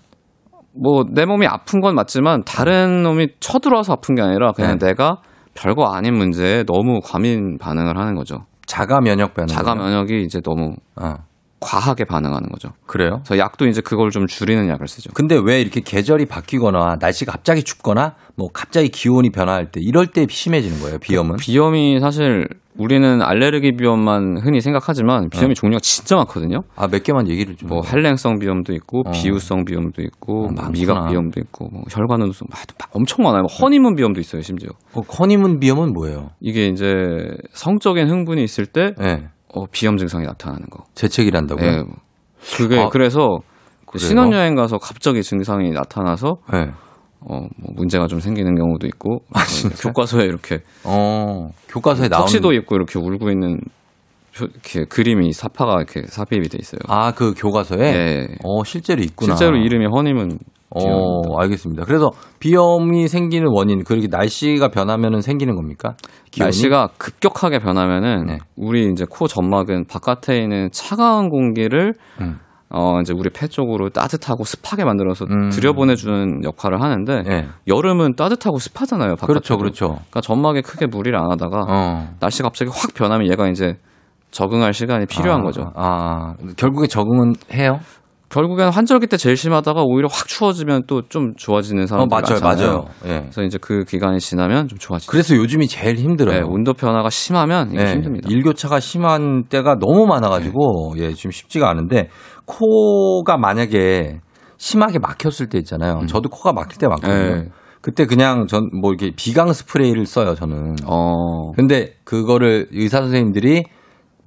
뭐 내 몸이 아픈 건 맞지만 다른 놈이 쳐들어와서 아픈 게 아니라 그냥 네. 내가 별거 아닌 문제에 너무 과민 반응을 하는 거죠. 자가 면역 반응. 자가 면역이 이제 너무 어. 과하게 반응하는 거죠. 그래요? 그래서 약도 이제 그걸 좀 줄이는 약을 쓰죠. 근데 왜 이렇게 계절이 바뀌거나 날씨가 갑자기 춥거나 뭐 갑자기 기온이 변화할 때 이럴 때 심해지는 거예요 비염은? 비염이 사실 우리는 알레르기 비염만 흔히 생각하지만 비염이 종류가 진짜 많거든요. 아 몇 개만 얘기를 좀. 뭐 한랭성 비염도 있고 어. 비유성 비염도 있고 어. 미각 비염도 있고 뭐 혈관우성 막 엄청 많아요. 뭐 허니문 비염도 있어요 심지어. 어, 허니문 비염은 뭐예요? 이게 이제 성적인 흥분이 있을 때 네. 어, 비염 증상이 나타나는 거. 재채기란다고요? 예. 그게 아, 그래서 그? 신혼여행 가서 갑자기 증상이 나타나서 네. 어, 뭐 문제가 좀 생기는 경우도 있고 어, 교과서에 이렇게 어 교과서에 나오는. 턱시도 입고 이렇게 울고 있는 표- 이렇게 그림이 사파가 이렇게 삽입이 돼 있어요. 아 그 교과서에. 예. 어 실제로 있구나. 실제로 이름이 허니문. 어 알겠습니다. 그래서 비염이 생기는 원인 그렇게 날씨가 변하면은 생기는 겁니까? 기온이? 날씨가 급격하게 변하면은 네. 우리 이제 코 점막은 바깥에 있는 차가운 공기를 음. 어 이제 우리 폐 쪽으로 따뜻하고 습하게 만들어서 음. 들여보내주는 역할을 하는데 네. 여름은 따뜻하고 습하잖아요. 바깥으로. 그렇죠, 그렇죠. 그러니까 점막에 크게 무리를 안 하다가 어. 날씨 갑자기 확 변하면 얘가 이제 적응할 시간이 필요한 아, 거죠. 아 결국에 적응은 해요? 결국엔 환절기 때 제일 심하다가 오히려 확 추워지면 또 좀 좋아지는 어 사람들 맞아요, 많잖아요. 맞아요. 예. 그래서 이제 그 기간이 지나면 좀 좋아지죠. 그래서 요즘이 제일 힘들어요. 네, 온도 변화가 심하면 이게 네, 힘듭니다. 일교차가 심한 때가 너무 많아가지고 예 지금 쉽지가 않은데 코가 만약에 심하게 막혔을 때 있잖아요. 저도 코가 막힐 때 많거든요. 음. 네. 그때 그냥 전 뭐 이렇게 비강 스프레이를 써요 저는. 어. 근데 그거를 의사 선생님들이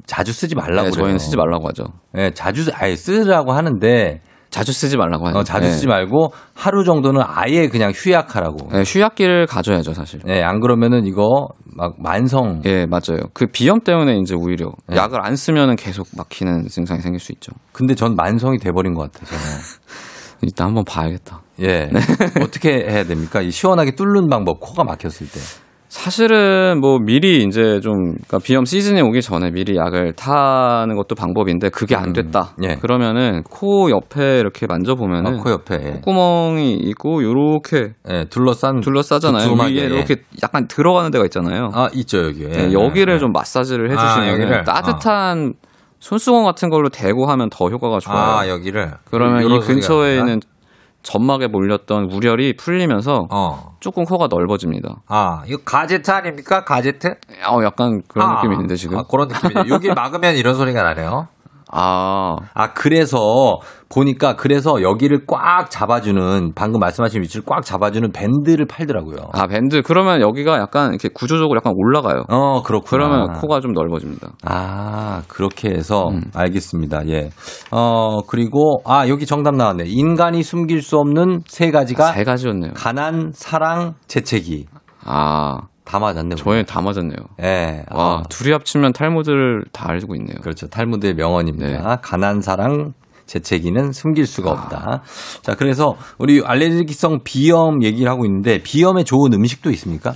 자주 쓰지 말라고 네. 저희는 쓰지 말라고 하죠. 예, 자주 쓰- 아예 쓰라고 하는데 자주 쓰지 말라고 하죠. 어, 자주 네. 쓰지 말고 하루 정도는 아예 그냥 휴약하라고. 네, 휴약기를 가져야죠, 사실. 예, 안 그러면은 이거 막 만성 예, 맞아요. 그 비염 때문에 이제 오히려 네. 약을 안 쓰면은 계속 막히는 증상이 생길 수 있죠. 근데 전 만성이 돼버린 것. 저는. *laughs* 일단 한번 봐야겠다. 예. 네. 어떻게 해야 됩니까? 이 시원하게 뚫는 방법, 코가 막혔을 때. 사실은 뭐 미리 이제 좀 그러니까 비염 시즌이 오기 전에 미리 약을 타는 것도 방법인데 그게 안 됐다. 예. 그러면은 코 옆에 이렇게 만져보면은 아, 코 옆에. 콧구멍이 있고 요렇게 예, 둘러싼. 둘러싸잖아요. 두툼하게, 위에 예. 이렇게 약간 들어가는 데가 있잖아요. 아, 있죠, 여기. 예. 네, 여기를 좀 마사지를 아, 해주시면 여기를? 따뜻한 손수건 같은 걸로 대고 하면 더 효과가 좋아요. 아, 여기를. 그러면 이 근처에? 있는 점막에 몰렸던 우열이 풀리면서 어. 조금 코가 넓어집니다. 아, 이거 가제트 아닙니까? 가제트? 어, 약간 그런 아, 느낌이 있는데 지금. 아, 그런 느낌이죠. 여기 막으면 이런 소리가 나네요. 아, 아, 그래서 보니까 그래서 여기를 꽉 잡아주는 방금 말씀하신 위치를 꽉 잡아주는 밴드를 팔더라고요. 아 밴드 그러면 여기가 약간 이렇게 구조적으로 약간 올라가요. 어, 그렇구나. 그러면 코가 좀 넓어집니다. 아, 그렇게 해서 음. 알겠습니다. 예. 어, 그리고 아, 여기 정답 나왔네. 인간이 숨길 수 없는 세 가지가 세 가지였네요. 가난, 사랑, 재채기. 아 다 맞았네. 저희 다 맞았네요. 예. 와, 아, 둘이 합치면 탈무드를 다 알고 있네요. 그렇죠. 탈무드의 명언입니다. 가난 사랑 재채기는 숨길 수가 없다. 자, 그래서 우리 알레르기성 비염 얘기를 하고 있는데 비염에 좋은 음식도 있습니까?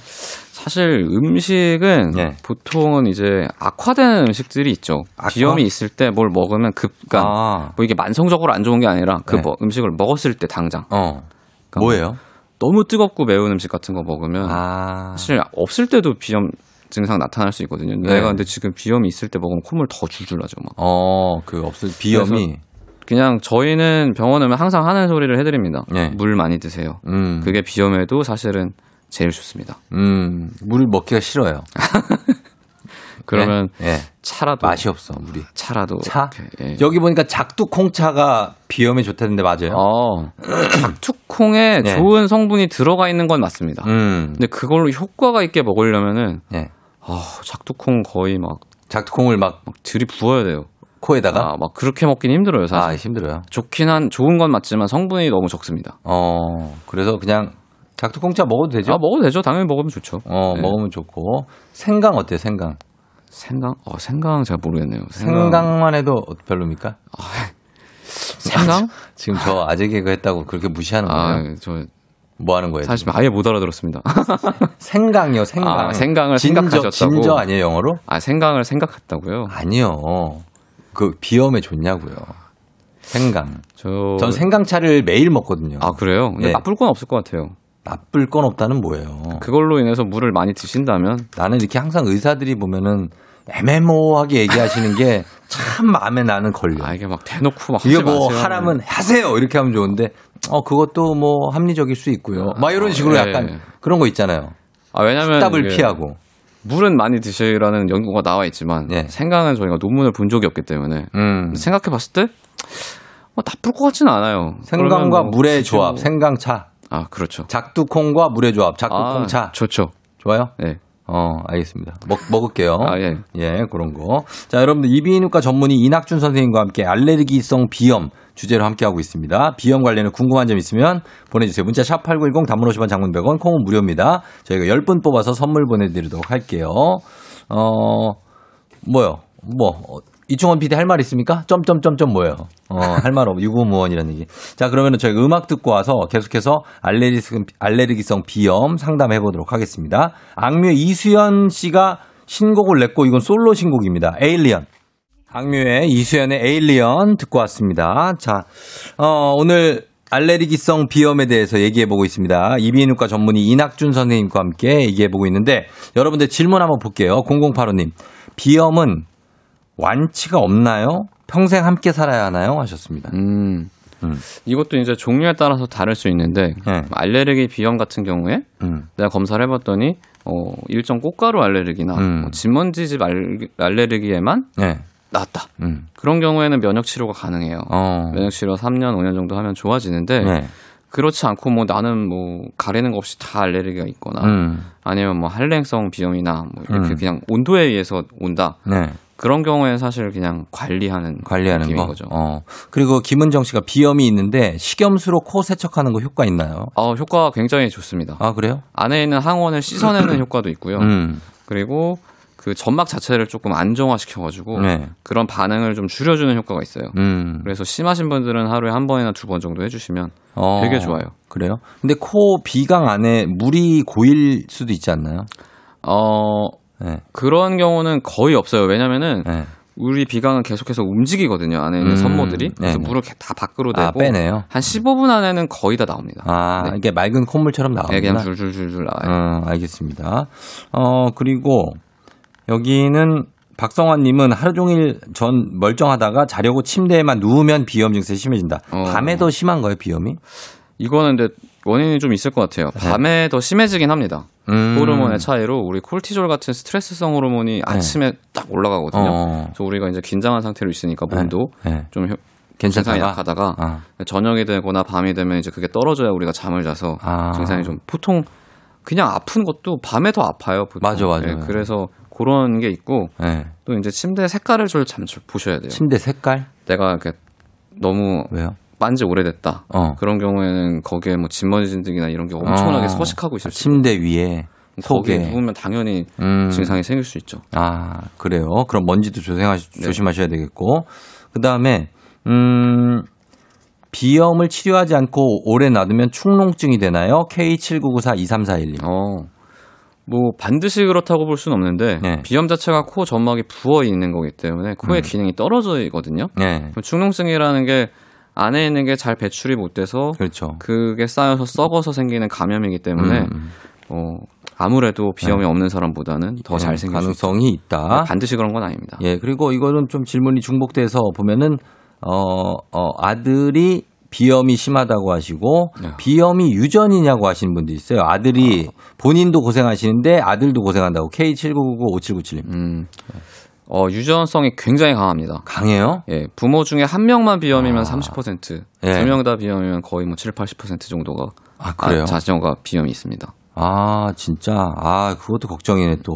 사실 음식은 예. 보통은 이제 악화되는 음식들이 있죠. 비염이 있을 때 뭘 먹으면 급간 아. 뭐 이게 만성적으로 안 좋은 게 아니라 그 네. 뭐- 음식을 먹었을 때 당장 어. 그러니까 뭐예요? 너무 뜨겁고 매운 음식 같은 거 먹으면 아. 사실 없을 때도 비염 증상 나타날 수 있거든요. 네. 내가 근데 지금 비염이 있을 때 먹으면 콧물 더 줄줄 나죠. 막. 어, 그 없을 비염이 그냥 저희는 병원 오면 항상 하는 소리를 해드립니다. 네. 물 많이 드세요. 음. 그게 비염에도 사실은 제일 좋습니다. 음, 물을 먹기가 싫어요. *laughs* 그러면 예. 차라도 맛이 없어, 물이. 차라도 차? 예. 여기 보니까 작두콩차가 비염에 좋다는데 맞아요? 어, *clears throat* 작두콩에 네. 좋은 성분이 들어가 있는 건 맞습니다. 음. 근데 그걸로 효과가 있게 먹으려면은 예. 아, 작두콩 거의 막, 작두콩을 막 막 들이 부어야 돼요. 코에다가 아, 막 그렇게 먹긴 힘들어요, 사실. 아, 힘들어요. 좋긴 한 좋은 건 맞지만 성분이 너무 적습니다. 어, 그래서 그냥 작두콩차 먹어도 되죠? 아, 먹어도 되죠. 당연히 먹으면 좋죠. 어, 네. 먹으면 좋고. 생강 어때요, 생강? 생강? 어, 생강 잘 모르겠네요. 생강... 만 해도 별로입니까? *laughs* 생강? 지금 저 아재 개그 했다고 그렇게 무시하는 거예요? 아, 저 뭐 하는 거예요? 사실 아예 못 알아들었습니다. *laughs* 생강이요, 생강. 아, 생강을 진저, 생각하셨다고? 진저 아니에요, 영어로? 아, 생강을 생각했다고요? 아니요. 그 비염에 좋냐고요. 생강. 저 전 생강차를 매일 먹거든요. 아, 그래요? 근데 예. 나쁠 건 없을 것 같아요. 나쁠 건 없다는 뭐예요? 그걸로 인해서 물을 많이 드신다면 나는 이렇게 항상 의사들이 보면은 애매모호하게 얘기하시는 게 참 마음에 나는 걸려. 아, 이게 막 대놓고 막 이게 뭐 마세요. 하라면 하세요 이렇게 하면 좋은데 어 그것도 뭐 합리적일 수 있고요. 막 이런 식으로 예. 약간 그런 거 있잖아요. 아, 왜냐면 답을 피하고. 물은 많이 드시라는 연구가 나와 있지만 예. 생강은 저희가 논문을 본 적이 없기 때문에 음. 생각해 봤을 때뭐 나쁠 것 같지는 않아요. 생강과 뭐 물의 조합, 뭐- 생강차, 아, 그렇죠. 작두콩과 물의 조합, 작두콩차 아, 좋죠. 좋아요? 네. 어, 알겠습니다. 먹, 먹을게요. 아, 예. 예, 그런 거. 자, 여러분들 이비인후과 전문의 이낙준 선생님과 함께 알레르기성 비염 주제로 함께하고 있습니다. 비염 관련해 궁금한 점 있으면 보내주세요. 문자 샵 8910 단문 50원 장문 100원 콩은 무료입니다. 저희가 10분 뽑아서 선물 보내드리도록 할게요. 어, 뭐요? 뭐, 어, 이충원 PD 할 말 있습니까? 점점점점 뭐예요? 어, 할 말 없, 유구무원이라는 얘기. 자, 그러면은 저희가 음악 듣고 와서 계속해서 알레르기성, 알레르기성 비염 상담해 보도록 하겠습니다. 악뮤 이수연 씨가 신곡을 냈고 이건 솔로 신곡입니다. 에일리언. 악뮤의 이수연의 에일리언 듣고 왔습니다. 자, 어, 오늘 알레르기성 비염에 대해서 얘기해 보고 있습니다. 이비인후과 전문의 이낙준 선생님과 함께 얘기해 보고 있는데 여러분들 질문 한번 볼게요. 0085님. 비염은 완치가 없나요? 평생 함께 살아야 하나요? 하셨습니다. 음. 음. 이것도 이제 종류에 따라서 다를 수 있는데 네. 알레르기 비염 같은 경우에 음. 내가 검사를 해봤더니 어, 일정 꽃가루 알레르기나 음. 뭐 진먼지집 알, 알레르기에만 네. 나았다. 음. 그런 경우에는 면역 치료가 가능해요. 어. 면역 치료 3년, 5년 정도 하면 좋아지는데 네. 그렇지 않고 뭐 나는 뭐 가리는 거 없이 다 알레르기가 있거나 음. 아니면 뭐 한랭성 비염이나 뭐 이렇게 음. 그냥 온도에 의해서 온다. 네. 그런 경우에는 사실 그냥 관리하는 관리하는 거. 거죠. 어. 그리고 김은정 씨가 비염이 있는데 식염수로 코 세척하는 거 효과 있나요? 어, 효과가 굉장히 좋습니다. 아, 그래요? 안에 있는 항원을 씻어내는 *clears throat* 효과도 있고요. 음. 그리고 그 점막 자체를 조금 안정화시켜가지고 네. 그런 반응을 좀 줄여주는 효과가 있어요. 음. 그래서 심하신 분들은 하루에 한 번이나 두 번 정도 해주시면 어. 되게 좋아요. 그래요? 근데 코 비강 안에 물이 고일 수도 있지 않나요? 어 네. 그런 경우는 거의 없어요. 왜냐면은 네. 우리 비강은 계속해서 움직이거든요. 안에 있는 음, 선모들이 그래서 네네. 물을 다 밖으로 내고 아, 빼내요? 한 15분 안에는 거의 다 나옵니다. 아, 이게 맑은 콧물처럼 네, 나오구나. 그냥 줄줄줄줄 나와요. 어, 알겠습니다. 어, 그리고 여기는 박성환 님은 하루 종일 전 멀쩡하다가 자려고 침대에만 누우면 비염 증세 심해진다. 어. 밤에 더 심한 거예요, 비염이? 이거는 근데 원인이 좀 있을 것 같아요. 밤에 더 심해지긴 합니다. 네. 음. 호르몬의 차이로 우리 콜티졸 같은 스트레스성 호르몬이 아침에 딱 올라가거든요. 네. 어. 그래서 우리가 이제 긴장한 상태로 있으니까 몸도 네. 좀 효- 괜찮다가? 증상이 약하다가 아. 저녁이 되거나 밤이 되면 이제 그게 떨어져야 우리가 잠을 자서 아. 증상이 좀 보통 그냥 아픈 것도 밤에 더 아파요. 보통. 맞아, 맞아. 네, 그래서 그런 게 있고 네. 또 이제 침대 색깔을 좀잠 보셔야 돼요. 침대 색깔? 내가 이렇게 너무 왜요? 빤지 오래됐다. 어. 그런 경우에는 거기에 뭐 진먼지 진드기나 이런 게 엄청나게 어. 서식하고 있을 수 침대 위에. 거기에 속에. 누우면 당연히 음. 증상이 생길 수 있죠. 아, 그래요. 그럼 먼지도 조생하, 네. 조심하셔야 되겠고. 그 다음에, 음, 비염을 치료하지 않고 오래 놔두면 축농증이 되나요? K79942341님. 어. 뭐 반드시 그렇다고 볼 수는 없는데 네. 비염 자체가 코 점막이 부어 있는 거기 때문에 코의 음. 기능이 떨어져있거든요. 네. 그럼 축농증이라는 게 안에 있는 게 잘 배출이 못 돼서 그렇죠. 그게 쌓여서 썩어서 생기는 감염이기 때문에 음. 어, 아무래도 비염이 없는 사람보다는 더 잘 생길 수 가능성이 있다. 네, 반드시 그런 건 아닙니다. 예, 그리고 이거는 좀 질문이 중복돼서 보면은, 어, 어, 아들이 비염이 심하다고 하시고, 네. 비염이 유전이냐고 하시는 분도 있어요. 아들이 본인도 고생하시는데 아들도 고생한다고. K79995797님. 음. 어, 유전성이 굉장히 강합니다. 강해요? 예, 부모 중에 한 명만 비염이면 30%, 예. 두명 다 비염이면 거의 뭐 7, 80% 정도가 아, 그래요? 자녀가 비염이 있습니다. 아, 진짜. 아, 그것도 걱정이네, 또.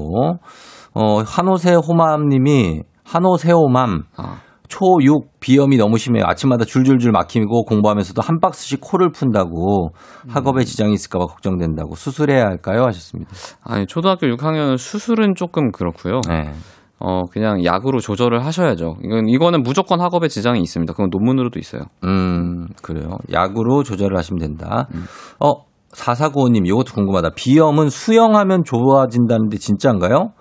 어, 한호세 호맘 님이, 한호세 호맘. 아. 초6 비염이 너무 심해요. 아침마다 줄줄줄 막히고 공부하면서도 한 박스씩 코를 푼다고 음. 학업에 지장이 있을까봐 걱정된다고 수술해야 할까요? 하셨습니다. 아니, 초등학교 6학년은 수술은 조금 그렇고요. 네. 어, 그냥 약으로 조절을 하셔야죠. 이건, 이거는 무조건 학업에 지장이 있습니다. 그건 논문으로도 있어요. 음, 그래요. 약으로 조절을 하시면 된다. 음. 어, 4495님, 이것도 궁금하다. 비염은 수영하면 좋아진다는데 진짜인가요?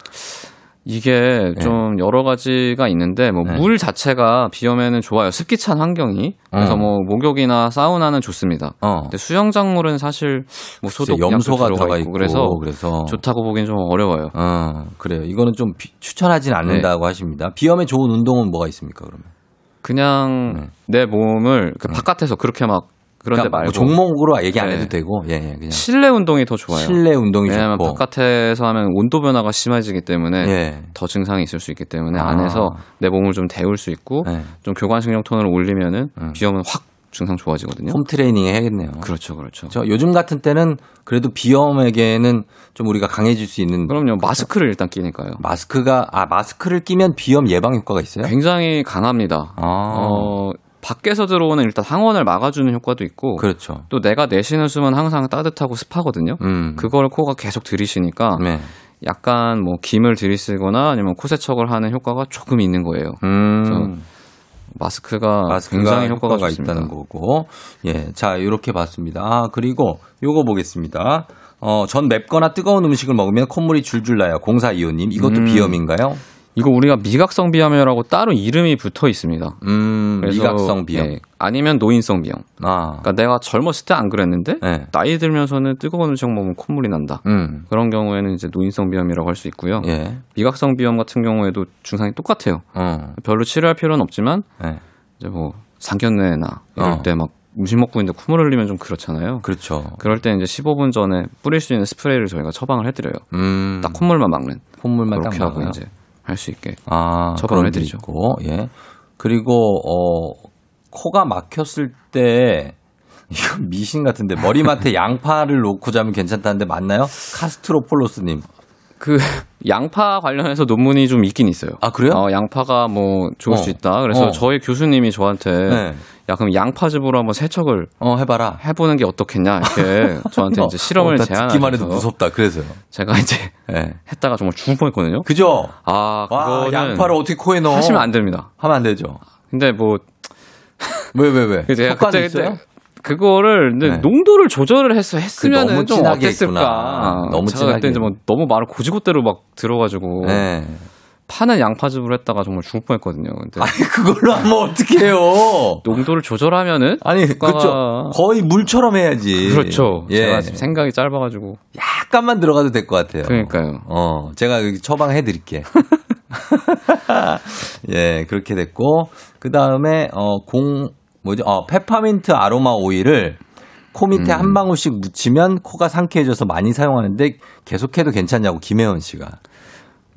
이게 좀 여러 가지가 있는데 뭐 네. 물 자체가 비염에는 좋아요. 습기 찬 환경이. 그래서 어. 뭐 목욕이나 사우나는 좋습니다. 어. 근데 수영장물은 사실 뭐 소독 염소가 들어가 있고 그래서 그래서. 좋다고 보기엔 좀 어려워요. 어, 그래요. 이거는 좀 비- 추천하진 않는다고 하십니다. 비염에 좋은 운동은 뭐가 있습니까, 그러면? 그냥 내 몸을 그 바깥에서 그렇게 막 그런 데 네. 그러니까 말고 뭐 종목으로 얘기 안 네. 해도 되고, 예, 예, 그냥. 실내 운동이 더 좋아요. 실내 운동이 왜냐하면 좋고. 바깥에서 하면 온도 변화가 심해지기 때문에 예. 더 증상이 있을 수 있기 때문에 아. 안에서 내 몸을 좀 데울 수 있고 네. 좀 교관신경 톤을 올리면은 음. 비염은 확 증상 좋아지거든요. 홈 트레이닝 해야겠네요. 그렇죠, 그렇죠. 저 요즘 같은 때는 그래도 비염에게는 좀 우리가 강해질 수 있는 그럼요. 마스크를 일단 끼니까요. 마스크가 아 마스크를 끼면 비염 예방 효과가 있어요? 굉장히 강합니다. 아, 어, 밖에서 들어오는 일단 항원을 막아주는 효과도 있고 그렇죠. 또 내가 내쉬는 숨은 항상 따뜻하고 습하거든요. 음. 그걸 코가 계속 들이쉬니까 네. 약간 뭐 김을 들이쓰거나 아니면 코세척을 하는 효과가 조금 있는 거예요. 음. 마스크가, 마스크가 굉장히 효과가, 효과가. 있다는 거고. 예. 자, 이렇게 봤습니다. 아, 그리고 요거 보겠습니다. 어, 전 맵거나 뜨거운 음식을 먹으면 콧물이 줄줄 나요. 공사 이호님. 이것도 음. 비염인가요? 이거 우리가 미각성 비염이라고 따로 이름이 붙어 있습니다. 음, 그래서, 미각성 비염. 예, 아니면 노인성 비염. 아. 그러니까 내가 젊었을 때 안 그랬는데 네. 나이 들면서는 뜨거운 음식 먹으면 콧물이 난다. 음. 그런 경우에는 이제 노인성 비염이라고 할 수 있고요. 예. 미각성 비염 같은 경우에도 증상이 똑같아요. 어. 별로 치료할 필요는 없지만 네. 이제 뭐 상견례나 이럴 어. 때막 음식 먹고 있는데 콧물 흘리면 좀 그렇잖아요. 그렇죠. 그럴 때 이제 15분 전에 뿌릴 수 있는 스프레이를 저희가 처방을 해드려요. 음. 딱 콧물만 막는. 콧물만 딱 그렇게 하고? 이제 할 수 있게. 아, 처방을 해드리죠. 있고, 예. 그리고, 어, 코가 막혔을 때, *laughs* 이건 미신 같은데, 머리맡에 *laughs* 양파를 놓고 자면 괜찮다는데 맞나요? 카스트로폴로스님. 그 *laughs* 양파 관련해서 논문이 좀 있긴 있어요. 아, 그래요? 어, 양파가 뭐 좋을 어. 수 있다. 그래서 어. 저희 교수님이 저한테 네. 야 그럼 양파즙으로 한번 세척을 어, 해봐라. 해보는 게 어떻겠냐 이렇게 *laughs* 저한테 이제 실험을 어, 나 제안하셔서 듣기만 해도 무섭다. 그래서요. 제가 이제 예. 했다가 정말 죽을 뻔했거든요. 그죠? 아 와, 그거는 양파를 어떻게 코에 넣어? 하시면 안 됩니다. 하면 안 되죠. 근데 뭐 왜, 왜, 왜? 제가 그때 있어요? 그때 그거를 근데 네. 농도를 조절을 했어 했으면 너무 은좀 진하게 어땠을까? 했구나. 너무 진하게 그때 이제 뭐 너무 말을 고지고대로 막 들어가지고 네. 파는 양파즙으로 했다가 정말 죽을 뻔했거든요. 근데 아니, 그걸로 하면 어떡해요? 농도를 조절하면은 아니, 그렇죠. 거의 물처럼 해야지. 그렇죠. 예. 제가 지금 생각이 짧아가지고 약간만 들어가도 될 것 같아요. 그러니까요. 어, 제가 여기 처방해 드릴게. *laughs* 예, 그렇게 됐고, 그 다음에, 어, 공, 뭐죠? 어, 페퍼민트 아로마 오일을 코 밑에 음. 한 방울씩 묻히면 코가 상쾌해져서 많이 사용하는데 계속해도 괜찮냐고 김혜원 씨가.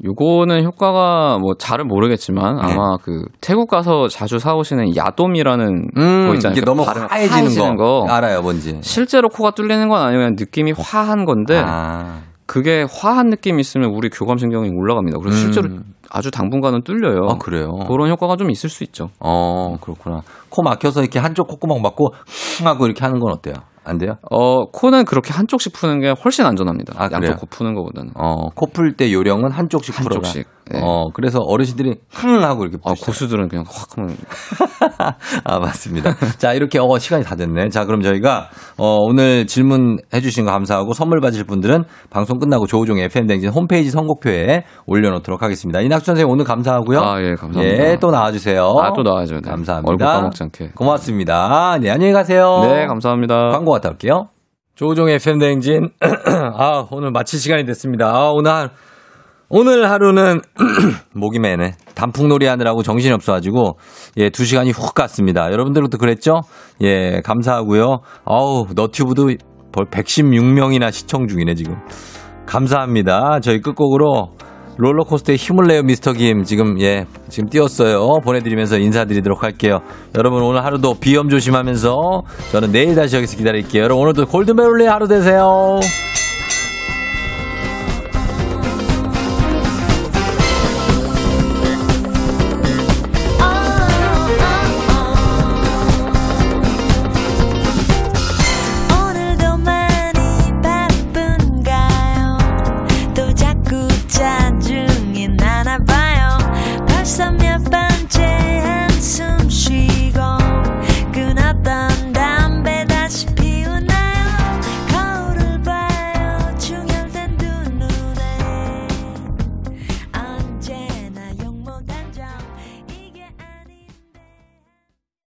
요거는 효과가 뭐 잘은 모르겠지만 네. 아마 그 태국 가서 자주 사오시는 야돔이라는 음, 거 있잖아요. 이게 너무 하얘지는 거. 거. 알아요, 뭔지. 실제로 코가 뚫리는 건 아니고 그냥 느낌이 화한 건데 아, 그게 화한 느낌이 있으면 우리 교감신경이 올라갑니다. 그래서 음. 실제로 아주 당분간은 뚫려요. 아, 그래요? 그런 효과가 좀 있을 수 있죠. 어, 그렇구나. 코 막혀서 이렇게 한쪽 콧구멍 막고 흥 하고 이렇게 하는 건 어때요? 안 돼요? 어, 코는 그렇게 한쪽씩 푸는 게 훨씬 안전합니다. 아, 그래요? 양쪽 코 푸는 것보다는. 어, 코 풀 때 요령은 한쪽씩 풀어라. 한쪽씩. 네. 어, 그래서 어르신들이 흥 하고 이렇게 아. 고수들은 그냥 확 하면 *laughs* 아, 맞습니다. 자, 이렇게, 어, 시간이 다 됐네. 자, 그럼 저희가, 어, 오늘 질문 해주신 거 감사하고 선물 받으실 분들은 방송 끝나고 조우종의 FM댕진 홈페이지 선곡표에 올려놓도록 하겠습니다. 이낙수 선생님 오늘 감사하고요. 아, 예, 감사합니다. 예, 또 나와주세요. 아, 또 나와줘요. 네. 감사합니다. 얼굴 까먹지 않게. 고맙습니다. 네, 안녕히 가세요. 네, 감사합니다. 광고 갔다 올게요. 조우종의 FM댕진. *clears throat* 아, 오늘 마칠 시간이 됐습니다. 아, 오늘, 하- 오늘 하루는 *clears throat* 목이 매네. 단풍놀이 하느라고 정신이 없어가지고, 예, 두 시간이 훅 갔습니다. 여러분들도 그랬죠? 예, 감사하고요. 아우, 너튜브도 벌 116명이나 시청 중이네, 지금. 감사합니다. 저희 끝곡으로 롤러코스터에 힘을 내요 미스터 김 지금 예 지금 띄웠어요 보내드리면서 인사드리도록 할게요 여러분 오늘 하루도 비염 조심하면서 저는 내일 다시 여기서 기다릴게요 여러분 오늘도 골드메롤리 하루 되세요